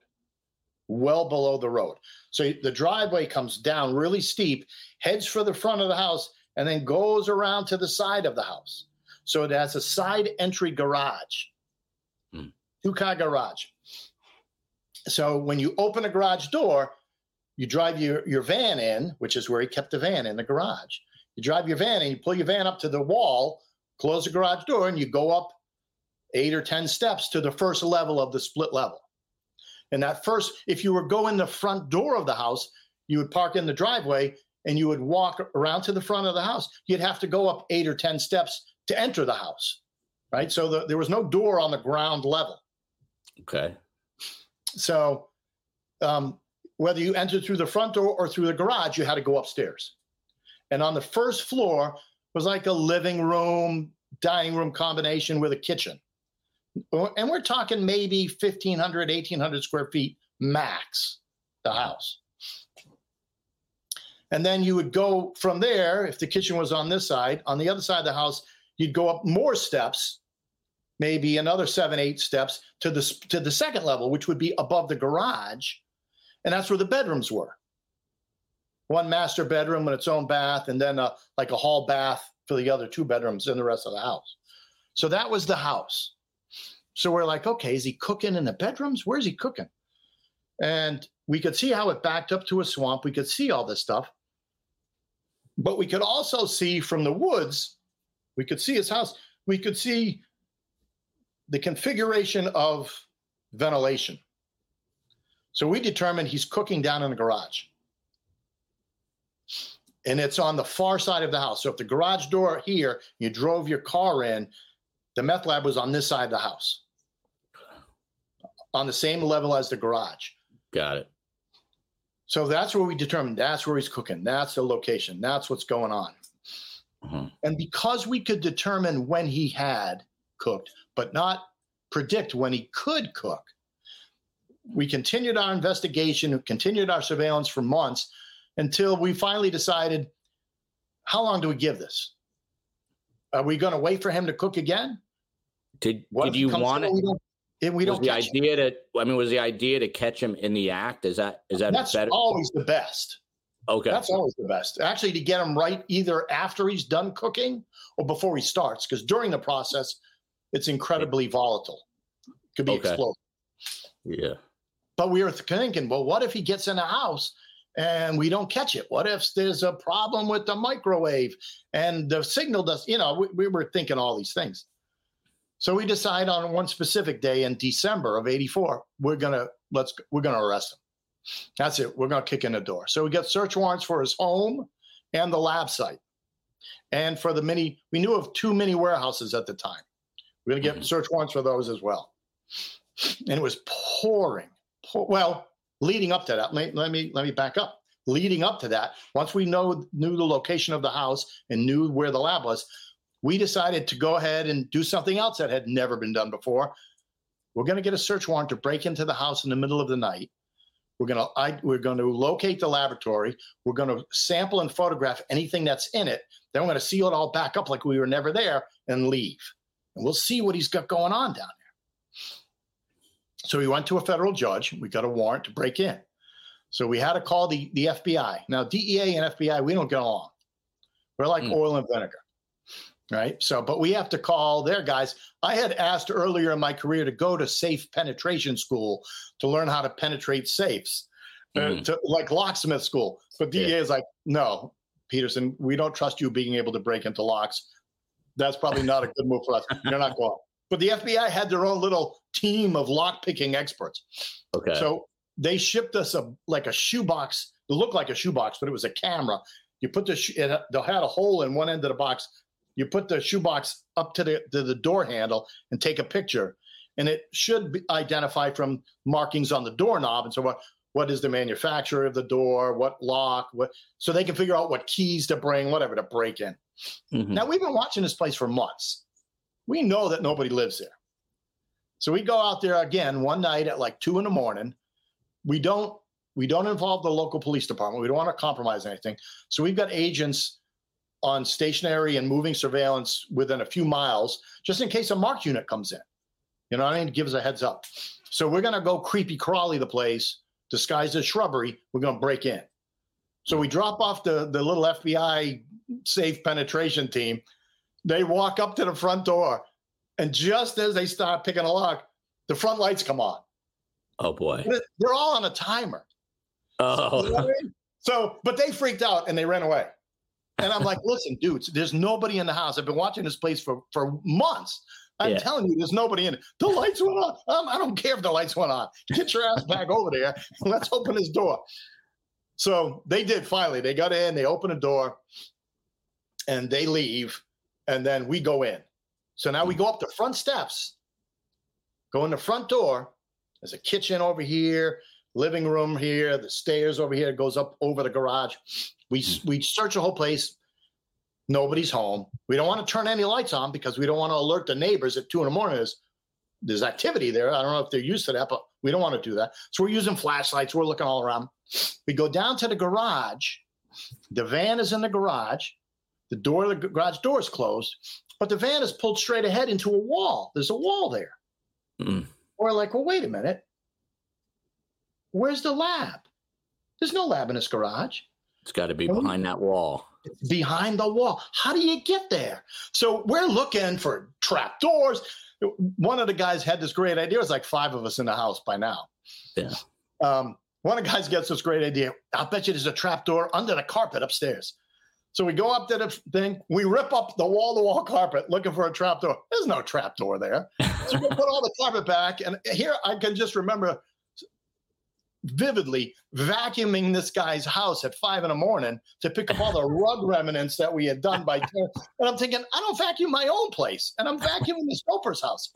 Well below the road. So the driveway comes down really steep heads for the front of the house and then goes around to the side of the house. So it has a side entry garage, Hmm. two car garage. So when you open a garage door, you drive your, your van in, which is where he kept the van in the garage. You drive your van and you pull your van up to the wall, close the garage door, and you go up eight or 10 steps to the first level of the split level. And that first, if you were going the front door of the house, you would park in the driveway and you would walk around to the front of the house. You'd have to go up eight or 10 steps to enter the house, right? So the, there was no door on the ground level. Okay. So um, whether you entered through the front door or through the garage, you had to go upstairs. And on the first floor was like a living room, dining room combination with a kitchen. And we're talking maybe 1,500, 1,800 square feet max, the house. And then you would go from there, if the kitchen was on this side, on the other side of the house, you'd go up more steps, maybe another seven, eight steps to the, to the second level, which would be above the garage. And that's where the bedrooms were. One master bedroom with its own bath, and then a, like a hall bath for the other two bedrooms in the rest of the house. So that was the house. So we're like, okay, is he cooking in the bedrooms? Where's he cooking? And we could see how it backed up to a swamp. We could see all this stuff. But we could also see from the woods, we could see his house, we could see the configuration of ventilation. So we determined he's cooking down in the garage. And it's on the far side of the house. So if the garage door here, you drove your car in, the meth lab was on this side of the house, on the same level as the garage. Got it. So that's where we determined that's where he's cooking. That's the location. That's what's going on. Mm-hmm. And because we could determine when he had cooked, but not predict when he could cook, we continued our investigation, we continued our surveillance for months until we finally decided how long do we give this? Are we going to wait for him to cook again? Did, did you want it? And we don't the idea him. to I mean was the idea to catch him in the act? Is that is that that's better? always the best. Okay. That's always the best. Actually to get him right either after he's done cooking or before he starts because during the process it's incredibly volatile. Could be Okay. explosive yeah. But we were thinking well what if he gets in the house and we don't catch it? What if there's a problem with the microwave and the signal does you know we, we were thinking all these things so we decide on one specific day in December of 84, we're gonna let's we're gonna arrest him. That's it. We're gonna kick in the door. So we get search warrants for his home and the lab site. And for the mini, we knew of two mini warehouses at the time. We're gonna get mm-hmm. search warrants for those as well. And it was pouring. Pour, well, leading up to that, let, let me let me back up. Leading up to that, once we know knew the location of the house and knew where the lab was, we decided to go ahead and do something else that had never been done before. We're going to get a search warrant to break into the house in the middle of the night. We're going to I, we're going to locate the laboratory. We're going to sample and photograph anything that's in it. Then we're going to seal it all back up like we were never there and leave. And we'll see what he's got going on down there. So we went to a federal judge. We got a warrant to break in. So we had to call the, the FBI. Now, DEA and FBI, we don't get along. We're like hmm. oil and vinegar right? So, but we have to call their guys. I had asked earlier in my career to go to safe penetration school to learn how to penetrate safes, uh, Mhm. to, like locksmith school. But DEA is like, no, Peterson, we don't trust you being able to break into locks. That's probably not a good move for us. You're not going. But the FBI had their own little team of lock picking experts. okay So they shipped us a like a shoebox. It looked like a shoebox, but it was a camera. You put the sh- it, they had a hole in one end of the box. You put the shoebox up to the to the door handle and take a picture, and it should be identify from markings on the doorknob and so what. What is the manufacturer of the door? What lock? What so they can figure out what keys to bring, whatever to break in. Mhm. Now we've been watching this place for months. We know that nobody lives there. So we go out there again one night at like two in the morning. We don't we don't involve the local police department. We don't want to compromise anything. So we've got agents on stationary and moving surveillance within a few miles, just in case a mark unit comes in. You know what I mean? Give us a heads up. So we're gonna go creepy crawly the place, disguised as shrubbery. We're gonna break in. So we drop off the the little FBI safe penetration team. They walk up to the front door, and just as they start picking a lock, the front lights come on. oh boy They're all on a timer. Oh mean? So, but they freaked out and they ran away. And I'm like, listen, dudes, there's nobody in the house. I've been watching this place for, for months. I'm Yeah. telling you, there's nobody in it. The lights went on. Um, I don't care if the lights went on. Get your ass back over there. Let's open this door. So they did finally. They got in, they open the door, and they leave. And then we go in. So now we go up the front steps, go in the front door. There's a kitchen over here, living room here, the stairs over here, goes up over the garage. We we search the whole place. Nobody's home. We don't want to turn any lights on because we don't want to alert the neighbors at two in the morning. There's, there's activity there. I don't know if they're used to that, but we don't want to do that. So we're using flashlights. We're looking all around. We go down to the garage. The van is in the garage. The door, the garage door is closed, but the van is pulled straight ahead into a wall. There's a wall there. Mm. We're like, well, wait a minute. Where's the lab? There's no lab in this garage. It's got to be behind that wall. It's behind the wall. How do you get there? So we're looking for trap doors. One of the guys had this great idea. There's like five of us in the house by now. Yeah. Um, one of the guys gets this great idea. I'll bet you there's a trap door under the carpet upstairs. So we go up to the thing, we rip up the wall to wall carpet looking for a trap door. There's no trap door there. So we put all the carpet back. And here I can just remember vividly vacuuming this guy's house at five in the morning to pick up all the rug remnants that we had done by 10. And I'm thinking, I don't vacuum my own place. And I'm vacuuming the Stoper's house.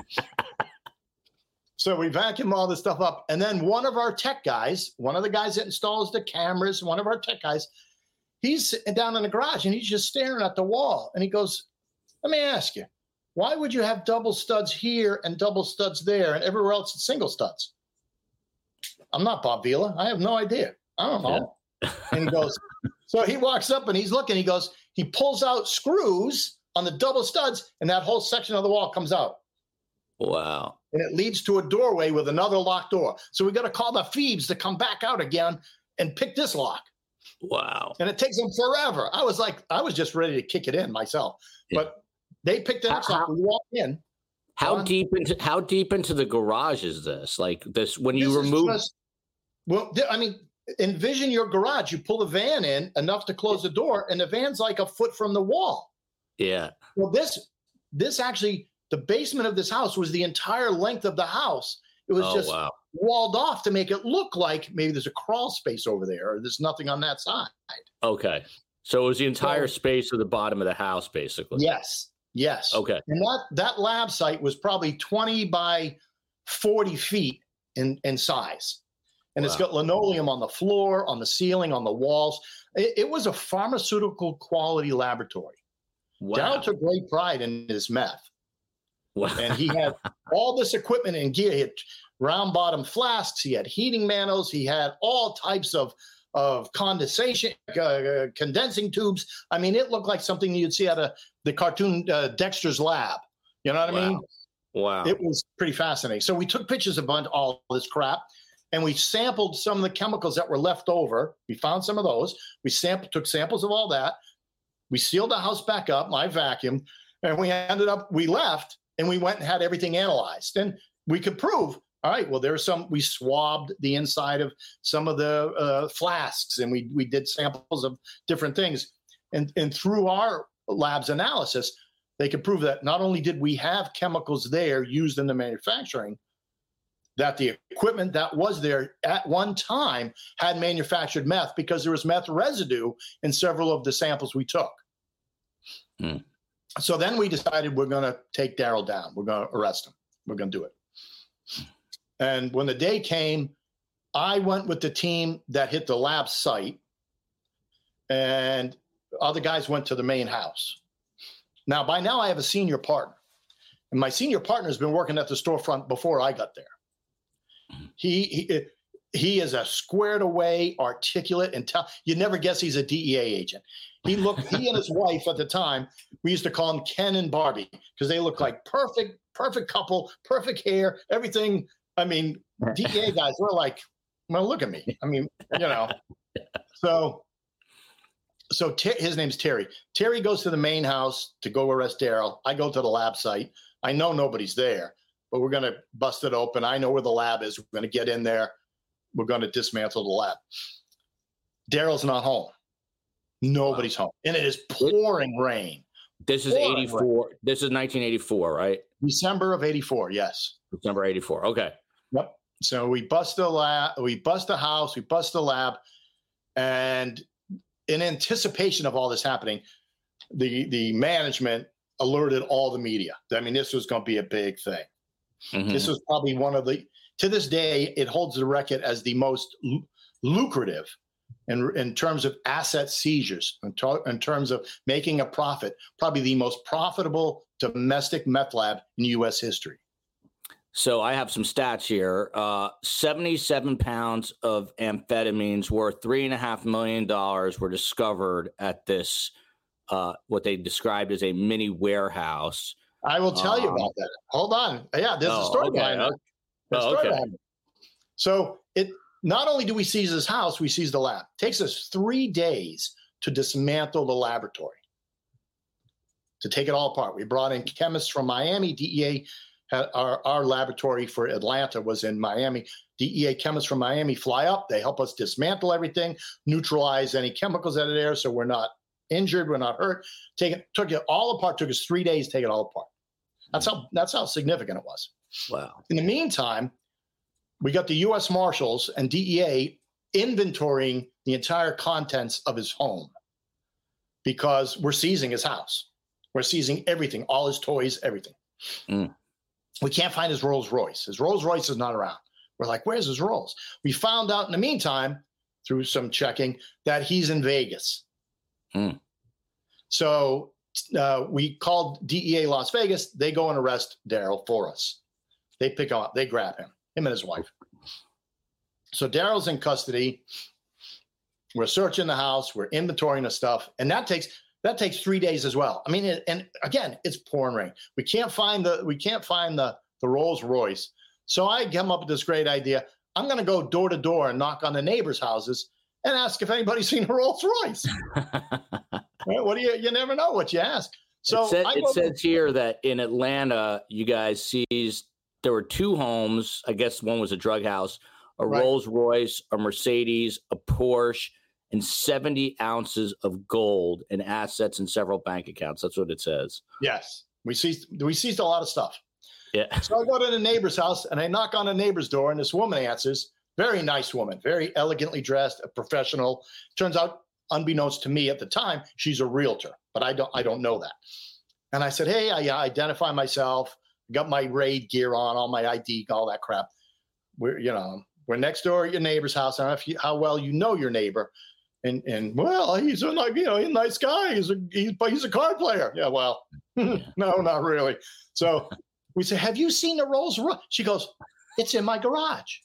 So we vacuum all this stuff up. And then one of our tech guys, one of the guys that installs the cameras, one of our tech guys, he's sitting down in the garage and he's just staring at the wall. And he goes, Let me ask you, why would you have double studs here and double studs there and everywhere else it's single studs? I'm not Bob Vila. I have no idea. I don't know. And goes, So he walks up and he's looking. He goes, He pulls out screws on the double studs and that whole section of the wall comes out Wow. and it leads to a doorway with another locked door. So we got to call the Phoebes to come back out again and pick this lock. Wow. And it takes them forever. I was like, I was just ready to kick it in myself, but they picked the next lock. We walked in. How One- deep into how deep into the garage is this? Like this when you This is remove just- well, I mean, envision your garage. You pull the van in enough to close the door, and the van's like a foot from the wall. Yeah. Well, this this actually the basement of this house was the entire length of the house. It was Oh, just wow. walled off to make it look like maybe there's a crawl space over there, or there's nothing on that side. Okay. So it was the entire So- space of the bottom of the house, basically. Yes, yes. Okay. And that that lab site was probably 20 by 40 feet in in size. And it's got linoleum on the floor, on the ceiling, on the walls. It, it was a pharmaceutical quality laboratory. Wow. Daryl took great pride in his meth. Wow. and he had all this equipment and gear. He had round bottom flasks. He had heating mantles. He had all types of of condensation, uh, uh, condensing tubes. I mean, it looked like something you'd see out of the cartoon uh, Dexter's Lab. You know what I mean? Wow. It was pretty fascinating. So we took pictures of bunch- all this crap, and we sampled some of the chemicals that were left over. We found some of those. We sampled, took samples of all that. We sealed the house back up. My vacuum, and we ended up. We left, and we went and had everything analyzed, and we could prove. All right. Well, there's some. We swabbed the inside of some of the uh, flasks, and we we did samples of different things, and and through our lab's analysis, they could prove that not only did we have chemicals there used in the manufacturing, that the equipment that was there at one time had manufactured meth because there was meth residue in several of the samples we took. Hmm. So then we decided we're going to take Daryl down. We're going to arrest him. We're going to do it. And when the day came, I went with the team that hit the lab site, and other guys went to the main house. Now, by now, I have a senior partner, and my senior partner has been working at the storefront before I got there. He he, he is a squared away, articulate, and tell you never guess he's a DEA agent. He looked he and his wife at the time. We used to call them Ken and Barbie because they look like perfect, perfect couple, perfect hair, everything. I mean, DEA guys were like, well, look at me. I mean, you know. So so Ter- his name's Terry. Terry goes to the main house to go arrest Daryl. I go to the lab site. I know nobody's there, but we're going to bust it open. I know where the lab is. We're going to get in there. We're going to dismantle the lab. Daryl's not home. Nobody's wow. home, and it is pouring rain. This is pouring 84. Rain. This is 1984, right? December of 84. Yes. December 84. Okay. Yep. So we bust the lab, we bust the house, we bust the lab, and in anticipation of all this happening, the the management alerted all the media. I mean, this was going to be a big thing. Mm-hmm. This was probably one of the to this day it holds the record as the most l- lucrative in, in terms of asset seizures, in, to, in terms of making a profit, probably the most profitable domestic meth lab in U.S. history. So I have some stats here. Uh, 77 pounds of amphetamines worth three and a half million dollars were discovered at this, uh, what they described as a mini warehouse. I will tell um, you about that. Hold on. Yeah, there's oh, a story okay. behind it. Oh, okay. So it not only do we seize his house, we seize the lab. It takes us three days to dismantle the laboratory, to take it all apart. We brought in chemists from Miami, DEA our, our laboratory for Atlanta was in Miami. DEA chemists from Miami fly up. They help us dismantle everything, neutralize any chemicals that are there, so we're not injured, we're not hurt. Take it, took it all apart. Took us three days to take it all apart. That's how that's how significant it was. Wow. In the meantime, we got the U.S. Marshals and DEA inventorying the entire contents of his home because we're seizing his house. We're seizing everything, all his toys, everything. Mm. We can't find his Rolls Royce. His Rolls Royce is not around. We're like, where's his Rolls? We found out in the meantime, through some checking, that he's in Vegas. Hmm. So uh, we called DEA Las Vegas. They go and arrest Daryl for us. They pick him up, they grab him, him and his wife. So Daryl's in custody. We're searching the house, we're inventorying the stuff, and that takes that takes three days as well. I mean, and again, it's pouring rain. We can't find the we can't find the the Rolls Royce. So I come up with this great idea. I'm going to go door to door and knock on the neighbors' houses and ask if anybody's seen a Rolls Royce. right? What do you? You never know what you ask. So it, said, it says here that in Atlanta, you guys seized there were two homes. I guess one was a drug house, a right. Rolls Royce, a Mercedes, a Porsche, and 70 ounces of gold and assets in several bank accounts. That's what it says. Yes. We seized we seized a lot of stuff. Yeah. So I go to the neighbor's house and I knock on the neighbor's door, and this woman answers. Very nice woman, very elegantly dressed, a professional. Turns out, unbeknownst to me at the time, she's a realtor, but I don't I don't know that. And I said, Hey, I identify myself, got my raid gear on, all my ID, all that crap. We're, you know, we're next door at your neighbor's house. I don't know if you, how well you know your neighbor, and and well, he's a like you know he's a nice guy. He's a he's but he's a card player. Yeah, well, no, not really. So we say, have you seen the Rolls Royce? She goes, it's in my garage.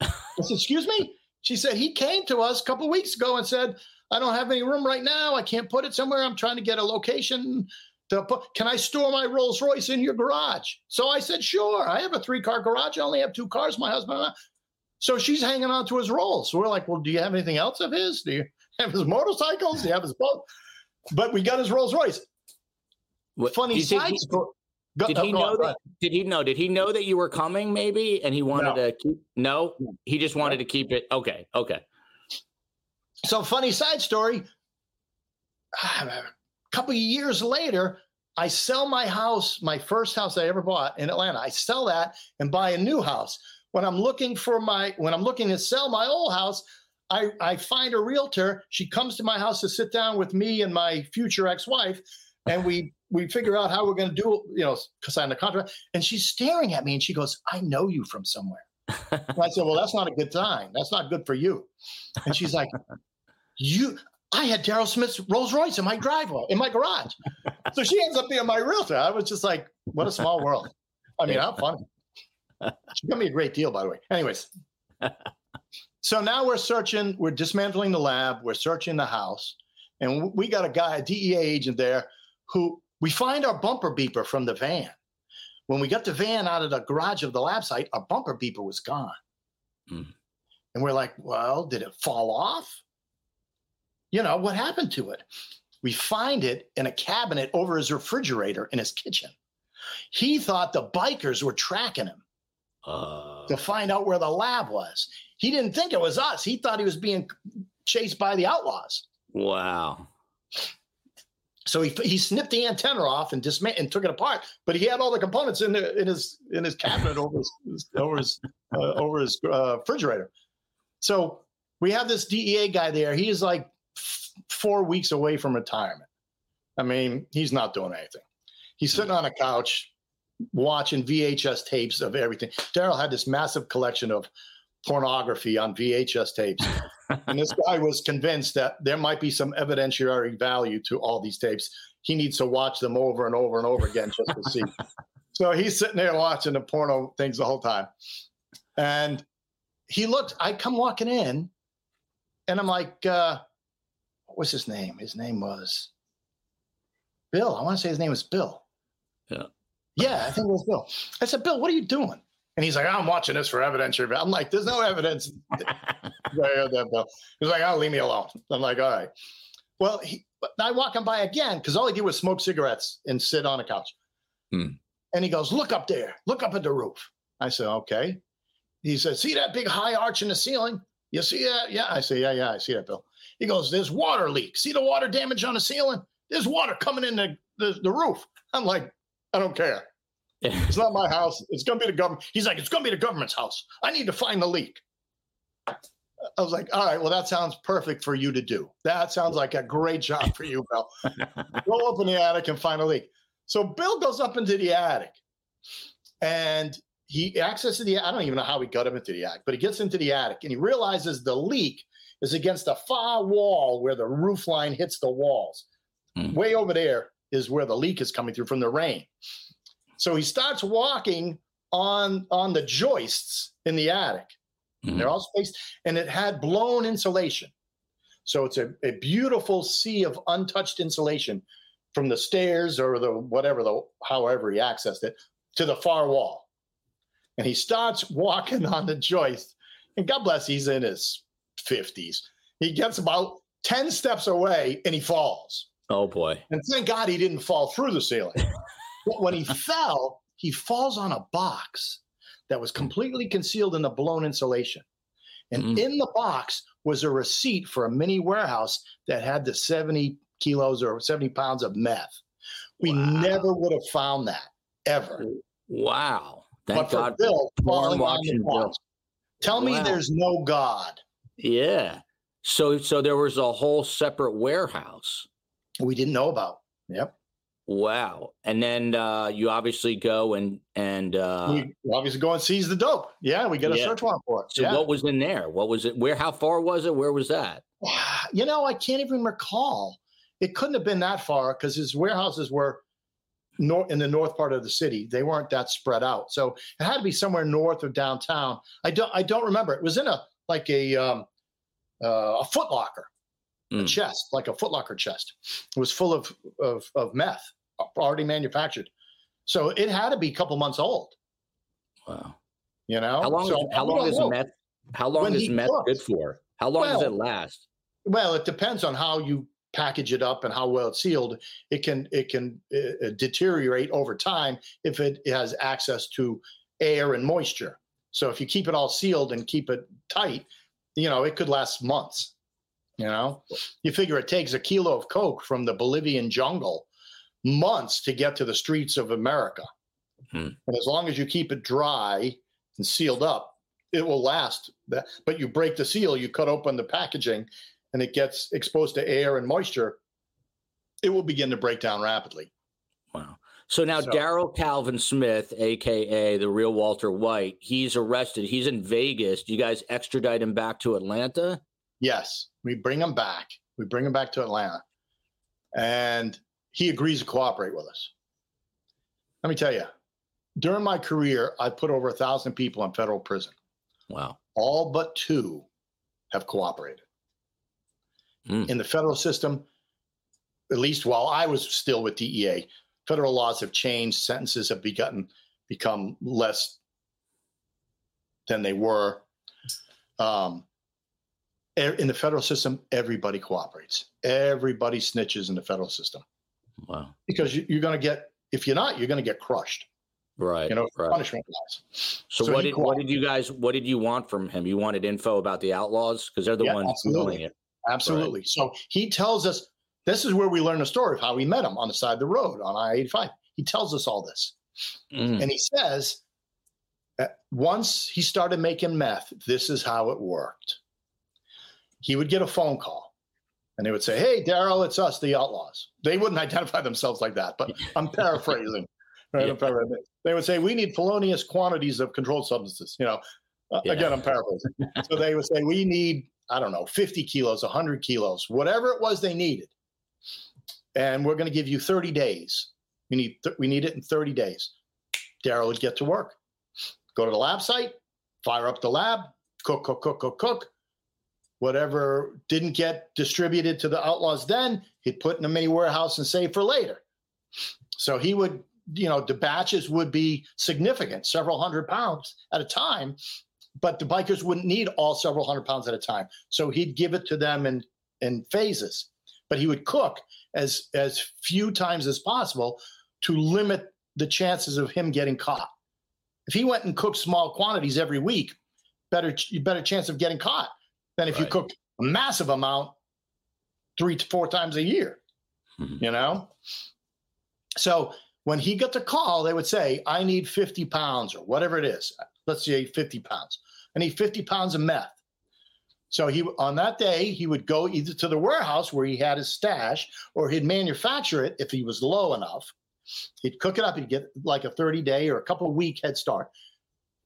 I said, excuse me. She said he came to us a couple weeks ago and said, I don't have any room right now. I can't put it somewhere. I'm trying to get a location to put. Can I store my Rolls Royce in your garage? So I said, sure. I have a three car garage. I only have two cars. My husband and I. So she's hanging on to his rolls. So we're like, well, do you have anything else of his? Do you have his motorcycles? Do you have his boat? But we got his Rolls Royce. What, Funny side story. did he know uh, that? Did he know? Did he know that you were coming? Maybe, and he wanted no. to keep. No, he just wanted to keep it. Okay, okay. So funny side story. Ah, a couple of years later, I sell my house, my first house I ever bought in Atlanta. I sell that and buy a new house when I'm looking for my when I'm looking to sell my old house, I, I find a realtor. She comes to my house to sit down with me and my future ex-wife, and we we figure out how we're going to do it, you know, sign the contract. And she's staring at me, and she goes, "I know you from somewhere." I said, "Well, that's not a good sign. That's not good for you." And she's like, "You." I had Daryl Smith's Rolls Royce in my driveway, in my garage. So she ends up being my realtor. I was just like, what a small world. I mean, how funny she got me a great deal, by the way. Anyways, so now we're searching, we're dismantling the lab, we're searching the house, and we got a guy, a DEA agent there, who we find our bumper beeper from the van. When we got the van out of the garage of the lab site, our bumper beeper was gone. Mm. And we're like, well, did it fall off? You know, what happened to it? We find it in a cabinet over his refrigerator in his kitchen. He thought the bikers were tracking him uh, to find out where the lab was. He didn't think it was us. He thought he was being chased by the outlaws. Wow. So he, he snipped the antenna off and dismantled and took it apart, but he had all the components in the, in his in his cabinet over his over his uh, over his uh, refrigerator. So we have this DEA guy there. He is like f- four weeks away from retirement. I mean, he's not doing anything. He's sitting on a couch watching VHS tapes of everything. Daryl had this massive collection of pornography on VHS tapes. And this guy was convinced that there might be some evidentiary value to all these tapes. He needs to watch them over and over and over again just to see. so he's sitting there watching the porno things the whole time. And he looked, I come walking in and I'm like, uh, what was his name? His name was Bill. I want to say his name was Bill. Yeah. Yeah, I think it was Bill. I said, Bill, what are you doing? And he's like, I'm watching this for evidence. I'm like, there's no evidence. he's like, oh, leave me alone. I'm like, all right. Well, he, I walk him by again because all he did was smoke cigarettes and sit on a couch. Hmm. And he goes, look up there. Look up at the roof. I said, okay. He said, see that big high arch in the ceiling? You see that? Yeah. I say, yeah, yeah, I see that, Bill. He goes, there's water leak. See the water damage on the ceiling? There's water coming in the, the, the roof. I'm like, I don't care. It's not my house. It's going to be the government. He's like, it's going to be the government's house. I need to find the leak. I was like, all right, well, that sounds perfect for you to do. That sounds like a great job for you, Bill. Go up in the attic and find a leak. So Bill goes up into the attic and he accesses the I don't even know how he got him into the attic, but he gets into the attic and he realizes the leak is against the far wall where the roof line hits the walls. Mm. Way over there is where the leak is coming through from the rain. So he starts walking on on the joists in the attic. Mm-hmm. They're all spaced, and it had blown insulation. So it's a, a beautiful sea of untouched insulation from the stairs or the whatever the however he accessed it to the far wall. And he starts walking on the joist. And God bless, he's in his 50s. He gets about 10 steps away and he falls. Oh boy. And thank God he didn't fall through the ceiling. when he fell, he falls on a box that was completely concealed in the blown insulation. And mm. in the box was a receipt for a mini warehouse that had the 70 kilos or 70 pounds of meth. We wow. never would have found that ever. Wow. Thank but God. Bill falling on the box. Tell wow. me there's no God. Yeah. So so there was a whole separate warehouse we didn't know about. Yep. Wow. And then uh, you obviously go and and uh, we obviously go and seize the dope. Yeah, we get a yeah. search warrant for it. So yeah. what was in there? What was it? Where? How far was it? Where was that? You know, I can't even recall. It couldn't have been that far because his warehouses were north in the north part of the city. They weren't that spread out, so it had to be somewhere north of downtown. I don't. I don't remember. It was in a like a um, uh, a Foot Locker mm. a chest, like a Footlocker chest. It was full of, of, of meth already manufactured. So it had to be a couple months old. Wow. You know, how long? so, is, how long is meth? How long when is meth cooks, good for? How long well, does it last? Well, it depends on how you package it up and how well it's sealed. It can it can uh, deteriorate over time if it has access to air and moisture. So if you keep it all sealed and keep it tight, you know, it could last months. You know, you figure it takes a kilo of coke from the Bolivian jungle months to get to the streets of America. Hmm. And as long as you keep it dry and sealed up, it will last. But you break the seal, you cut open the packaging, and it gets exposed to air and moisture. It will begin to break down rapidly. Wow. So now so, Daryl Calvin Smith, aka the real Walter White, he's arrested. He's in Vegas. Do you guys extradite him back to Atlanta? Yes, we bring him back. We bring him back to Atlanta. And he agrees to cooperate with us. Let me tell you, during my career, I put over a thousand people in federal prison. Wow. All but two have cooperated. Mm. In the federal system, at least while I was still with DEA, federal laws have changed. Sentences have begotten, become less than they were. Um, in the federal system, everybody cooperates. Everybody snitches in the federal system. Wow. Because you, are going to get, if you're not, you're going to get crushed. Right. You know, right. punishment wise. So, so what did what did you guys what did you want from him? You wanted info about the outlaws because they're the yeah, ones absolutely. doing it. Absolutely. Right. So he tells us this is where we learn the story of how we met him on the side of the road on I 85. He tells us all this. Mm. And he says that once he started making meth, this is how it worked. He would get a phone call and they would say, Hey, Daryl, it's us, the outlaws. They wouldn't identify themselves like that, but I'm paraphrasing. Right? Yeah. Paraphrasing. They would say, We need felonious quantities of controlled substances. You know, uh, yeah. again, I'm paraphrasing. so they would say, We need, I don't know, 50 kilos, 100 kilos, whatever it was they needed. And we're going to give you 30 days. We need, th- we need it in 30 days. Daryl would get to work, go to the lab site, fire up the lab, cook, cook, cook, cook, cook Whatever didn't get distributed to the outlaws then, he'd put in a mini warehouse and save for later. So he would, you know, the batches would be significant, several hundred pounds at a time, but the bikers wouldn't need all several hundred pounds at a time. So he'd give it to them in in phases. But he would cook as as few times as possible to limit the chances of him getting caught. If he went and cooked small quantities every week, better better chance of getting caught than if right. you cook a massive amount three to four times a year. Mm-hmm. You know? So when he got the call, they would say, I need 50 pounds or whatever it is. Let's say 50 pounds. I need 50 pounds of meth. So he on that day he would go either to the warehouse where he had his stash, or he'd manufacture it if he was low enough. He'd cook it up. He'd get like a 30 day or a couple of week head start.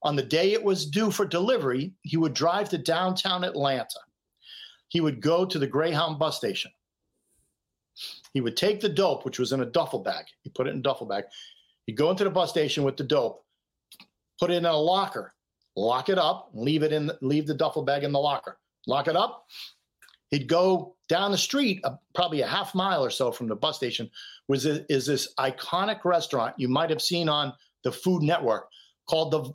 On the day it was due for delivery, he would drive to downtown Atlanta. He would go to the Greyhound bus station. He would take the dope, which was in a duffel bag. He put it in a duffel bag. He'd go into the bus station with the dope, put it in a locker, lock it up, leave it in, leave the duffel bag in the locker, lock it up. He'd go down the street, uh, probably a half mile or so from the bus station, was is this iconic restaurant you might have seen on the Food Network called the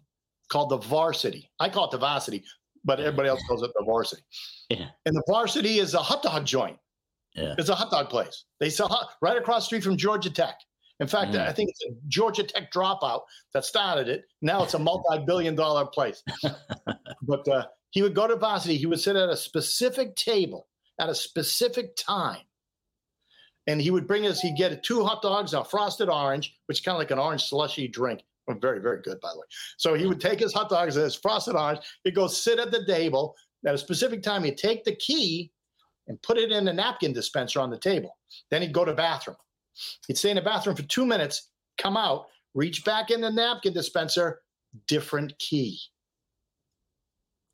called the Varsity. I call it the Varsity, but everybody else calls it the Varsity. Yeah. And the Varsity is a hot dog joint. Yeah. It's a hot dog place. They sell hot, right across the street from Georgia Tech. In fact, mm. I think it's a Georgia Tech dropout that started it. Now it's a multi-billion dollar place. but uh, he would go to Varsity. He would sit at a specific table at a specific time. And he would bring us, he'd get two hot dogs, a frosted orange, which is kind of like an orange slushy drink. Oh, very, very good, by the way. So he would take his hot dogs and his frosted orange. He'd go sit at the table at a specific time. He'd take the key and put it in the napkin dispenser on the table. Then he'd go to bathroom. He'd stay in the bathroom for two minutes, come out, reach back in the napkin dispenser, different key.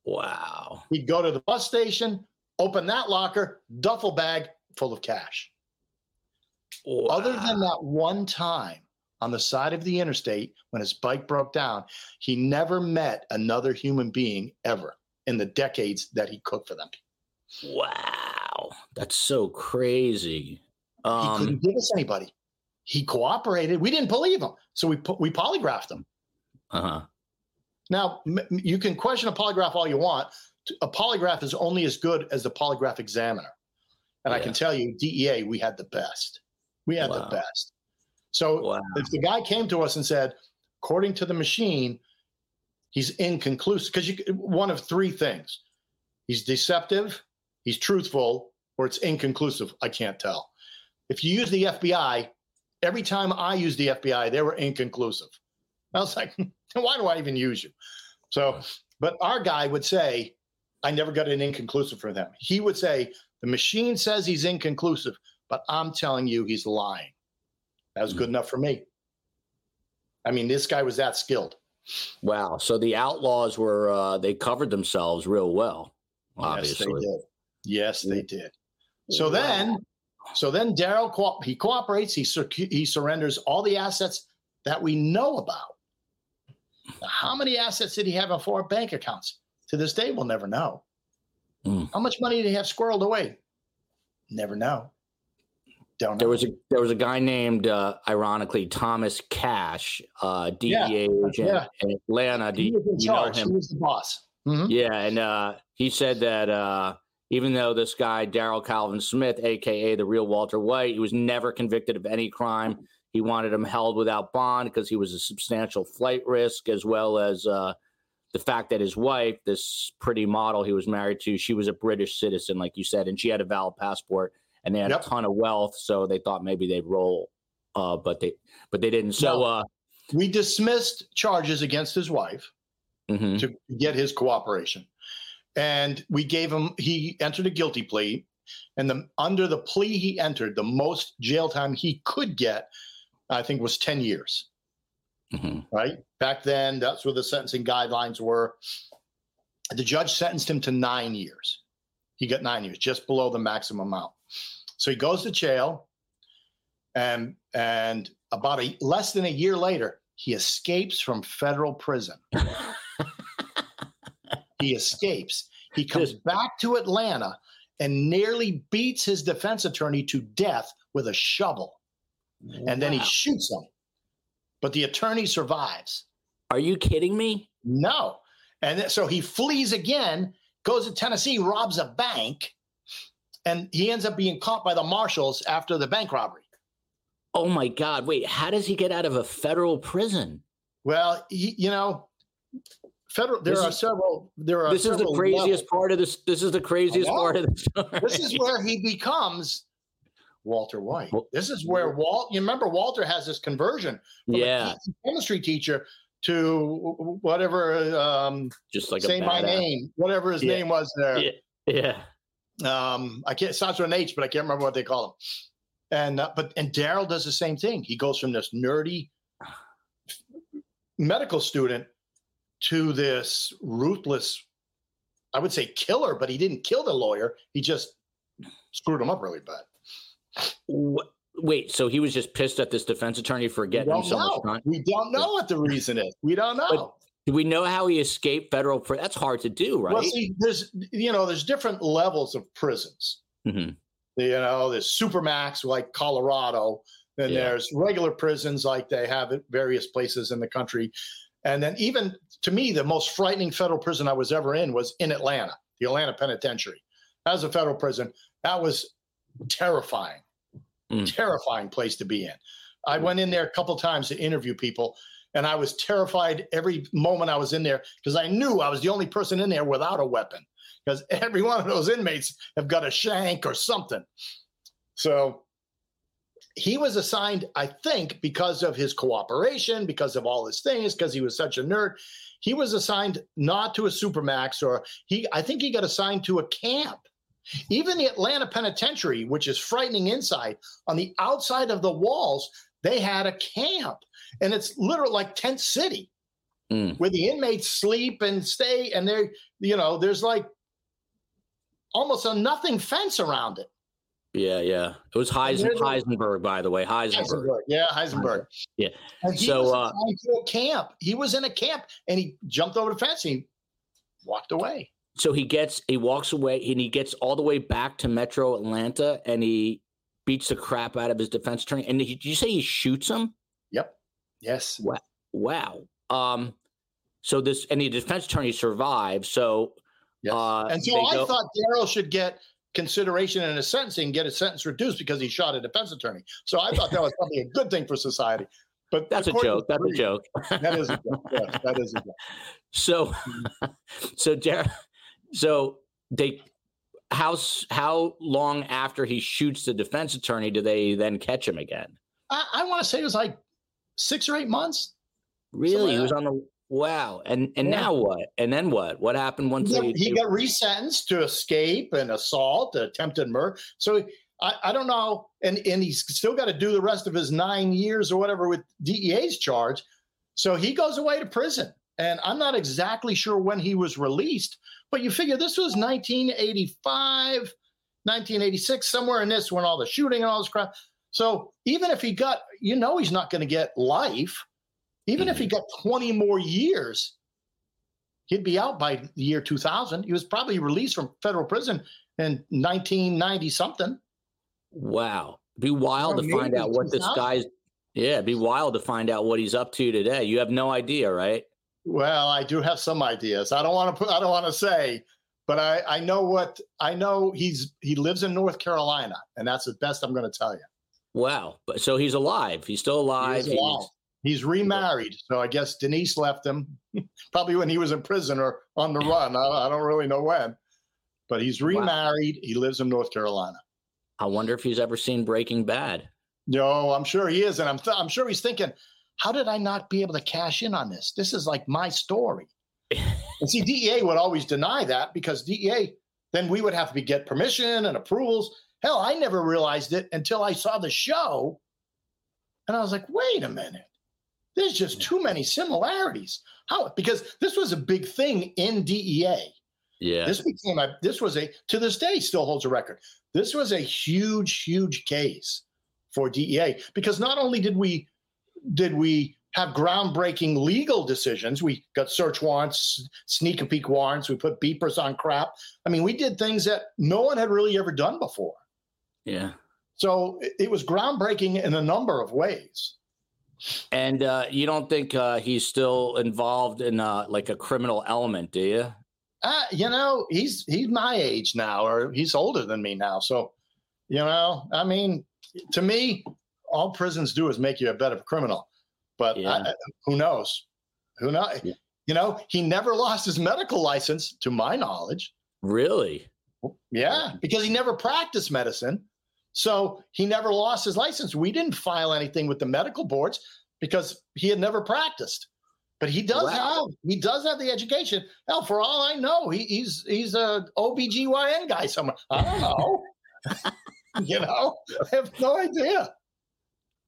Wow. He'd go to the bus station, open that locker, duffel bag full of cash. Wow. Other than that one time, on the side of the interstate when his bike broke down. He never met another human being ever in the decades that he cooked for them. Wow, that's so crazy. Um, he couldn't give us anybody. He cooperated. We didn't believe him, so we we polygraphed him. Uh huh. Now you can question a polygraph all you want. A polygraph is only as good as the polygraph examiner, and yeah. I can tell you, DEA, we had the best. We had wow. the best. So wow. if the guy came to us and said, according to the machine, he's inconclusive, because one of three things he's deceptive, he's truthful, or it's inconclusive. I can't tell. If you use the FBI, every time I use the FBI, they were inconclusive. I was like, why do I even use you? So, but our guy would say, I never got an inconclusive for them. He would say, the machine says he's inconclusive, but I'm telling you he's lying. That was good enough for me. I mean, this guy was that skilled. Wow. So the Outlaws were, uh, they covered themselves real well, obviously. Yes, they did. Yes, they did. So wow. then, so then Daryl, co- he cooperates, he, sur- he surrenders all the assets that we know about. Now, how many assets did he have in four bank accounts? To this day, we'll never know. Mm. How much money did he have squirreled away? Never know. Don't know. There was a there was a guy named, uh, ironically, Thomas Cash, uh, DEA yeah. agent yeah. in Atlanta. Do you, you know him? He was the boss. Mm-hmm. Yeah, and uh, he said that uh, even though this guy Daryl Calvin Smith, aka the real Walter White, he was never convicted of any crime. He wanted him held without bond because he was a substantial flight risk, as well as uh, the fact that his wife, this pretty model he was married to, she was a British citizen, like you said, and she had a valid passport, and they had yep. a ton of wealth, so they thought maybe they'd roll, uh, but they but they didn't. So no. uh, we dismissed charges against his wife mm-hmm. to get his cooperation, and we gave him. He entered a guilty plea, and the under the plea he entered, the most jail time he could get, I think, was ten years. Mm-hmm. Right back then, that's where the sentencing guidelines were. The judge sentenced him to nine years. He got nine years, just below the maximum amount. So he goes to jail, and and about a less than a year later, he escapes from federal prison. he escapes. He comes back to Atlanta and nearly beats his defense attorney to death with a shovel. Wow. And then he shoots him but the attorney survives. Are you kidding me? No. And so he flees again, goes to Tennessee, robs a bank, and he ends up being caught by the marshals after the bank robbery. Oh my God. Wait, how does he get out of a federal prison? Well, he, you know, federal there this are is, several there are This is the craziest levels. part of this this is the craziest part of the story. This is where he becomes Walter White. This is where Walt. You remember Walter has this conversion from yeah. a chemistry teacher to whatever. Um, Just like say my name, whatever his yeah. name was there. Yeah. yeah. Um, I can't. Starts with an H, but I can't remember what they call him. And uh, but and Daryl does the same thing. He goes from this nerdy medical student to this ruthless, I would say killer, but he didn't kill the lawyer. He just screwed him up really bad. Wait, so he was just pissed at this defense attorney for getting so know. much time? We don't know what the reason is. We don't know. Do we know how he escaped federal? Pr- That's hard to do, right? Well, see, there's you know, there's different levels of prisons. Mm-hmm. You know, there's supermax like Colorado, and yeah. there's regular prisons like they have at various places in the country, and then even to me, the most frightening federal prison I was ever in was in Atlanta, the Atlanta Penitentiary. That was a federal prison. That was terrifying, mm. terrifying place to be in. I went in there a couple times to interview people, and I was terrified every moment I was in there because I knew I was the only person in there without a weapon because every one of those inmates have got a shank or something. So he was assigned, I think, because of his cooperation, because of all his things, because he was such a nerd. He was assigned not to a supermax, or he. I think he got assigned to a camp even the Atlanta Penitentiary, which is frightening inside, on the outside of the walls, they had a camp. And it's literally like tent city mm. where the inmates sleep and stay. And they're, you know, there's like almost a nothing fence around it. Yeah, yeah. It was Heisen, Heisenberg, by the way. Heisenberg. Heisenberg. Yeah, Heisenberg. Yeah. And he so, was uh, a camp. He was in a camp and he jumped over the fence and he walked away so he gets he walks away and he gets all the way back to Metro Atlanta and he beats the crap out of his defense attorney. And did you say he shoots him? Yep. Yes. Wow. Wow. Um. So this and the defense attorney survived. So. Yes. Uh, and so I go, thought Daryl should get consideration in his sentencing, get his sentence reduced because he shot a defense attorney. So I thought that was probably a good thing for society. But that's a joke. That's a joke. that is a joke. Yes, that is a joke. So, so Daryl, so they how how long after he shoots the defense attorney do they then catch him again? I, I want to say it was like six or eight months. Really, like he was on the wow. And and yeah. now what? And then what? What happened once he, they, he got resentenced to escape and assault, attempted murder. So I, I don't know, and and he's still got to do the rest of his nine years or whatever with DEA's charge. So he goes away to prison, and I'm not exactly sure when he was released. But you figure this was 1985, 1986, somewhere in this when all the shooting and all this crap. So even if he got, you know, he's not going to get life. Even if he mm-hmm. got 20 more years, he'd be out by the year 2000. He was probably released from federal prison in 1990 something. Wow. Be wild or to find out what this guy's. Yeah, be wild to find out what he's up to today. You have no idea, right? Well, I do have some ideas. I don't want to put. I don't want to say, but I I know what I know. He's he lives in North Carolina, and that's the best I'm going to tell you. Wow! But so he's alive. He's still alive. He alive. He's remarried. So I guess Denise left him probably when he was in prison or on the run. I, I don't really know when. But he's remarried. Wow. He lives in North Carolina. I wonder if he's ever seen Breaking Bad. No, I'm sure he is. And I'm, th- I'm sure he's thinking, how did I not be able to cash in on this? This is like my story. and see, DEA would always deny that because DEA, then we would have to be, get permission and approvals. Hell, I never realized it until I saw the show. And I was like, wait a minute. There's just too many similarities. How? Because this was a big thing in DEA. Yeah. This became a, this was a, to this day, still holds a record. This was a huge, huge case for DEA because not only did we, did we have groundbreaking legal decisions. We got search warrants, sneak and peek warrants. We put beepers on crap. I mean, we did things that no one had really ever done before. Yeah. So it was groundbreaking in a number of ways. And uh, you don't think uh, he's still involved in uh, like a criminal element, do you? Uh, you know, he's he's my age now, or he's older than me now. So, you know, I mean, to me, all prisons do is make you a better criminal. But yeah. I, who knows? Who knows? Yeah. You know, he never lost his medical license, to my knowledge. Really? Yeah, because he never practiced medicine. So he never lost his license. We didn't file anything with the medical boards because he had never practiced. But he does wow. have he does have the education. Hell, for all I know, he, he's he's a OBGYN guy somewhere. I don't know. you know, I have no idea.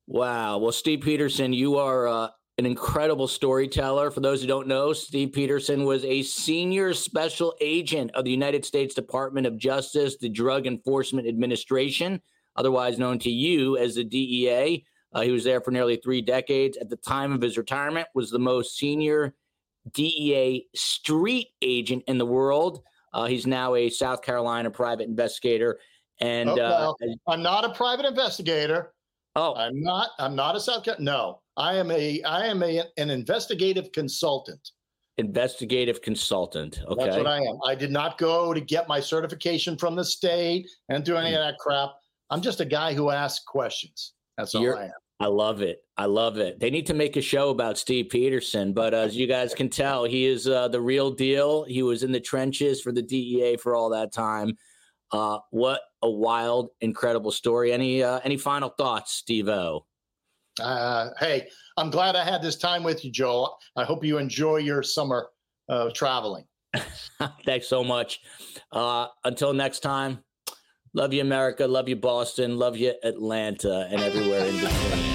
Wow. Well, Steve Peterson, you are uh, an incredible storyteller. For those who don't know, Steve Peterson was a senior special agent of the United States Department of Justice, the Drug Enforcement Administration, otherwise known to you as the DEA. Uh, he was there for nearly three decades. At the time of his retirement, was the most senior DEA street agent in the world. Uh, he's now a South Carolina private investigator. And oh, well, uh, I'm not a private investigator. Oh, I'm not. I'm not a South Carolina. No, I am a. I am a an investigative consultant. Investigative consultant. Okay, that's what I am. I did not go to get my certification from the state and do any of that crap. I'm just a guy who asks questions. That's all You're, I am. I love it. I love it. They need to make a show about Steve Peterson, but as you guys can tell, he is uh, the real deal. He was in the trenches for the DEA for all that time. Uh, what a wild, incredible story. Any uh, any final thoughts, Steve O? Uh, hey, I'm glad I had this time with you, Joel. I hope you enjoy your summer traveling. Thanks so much. Uh, until next time, love you, America. Love you, Boston. Love you, Atlanta, and everywhere in between.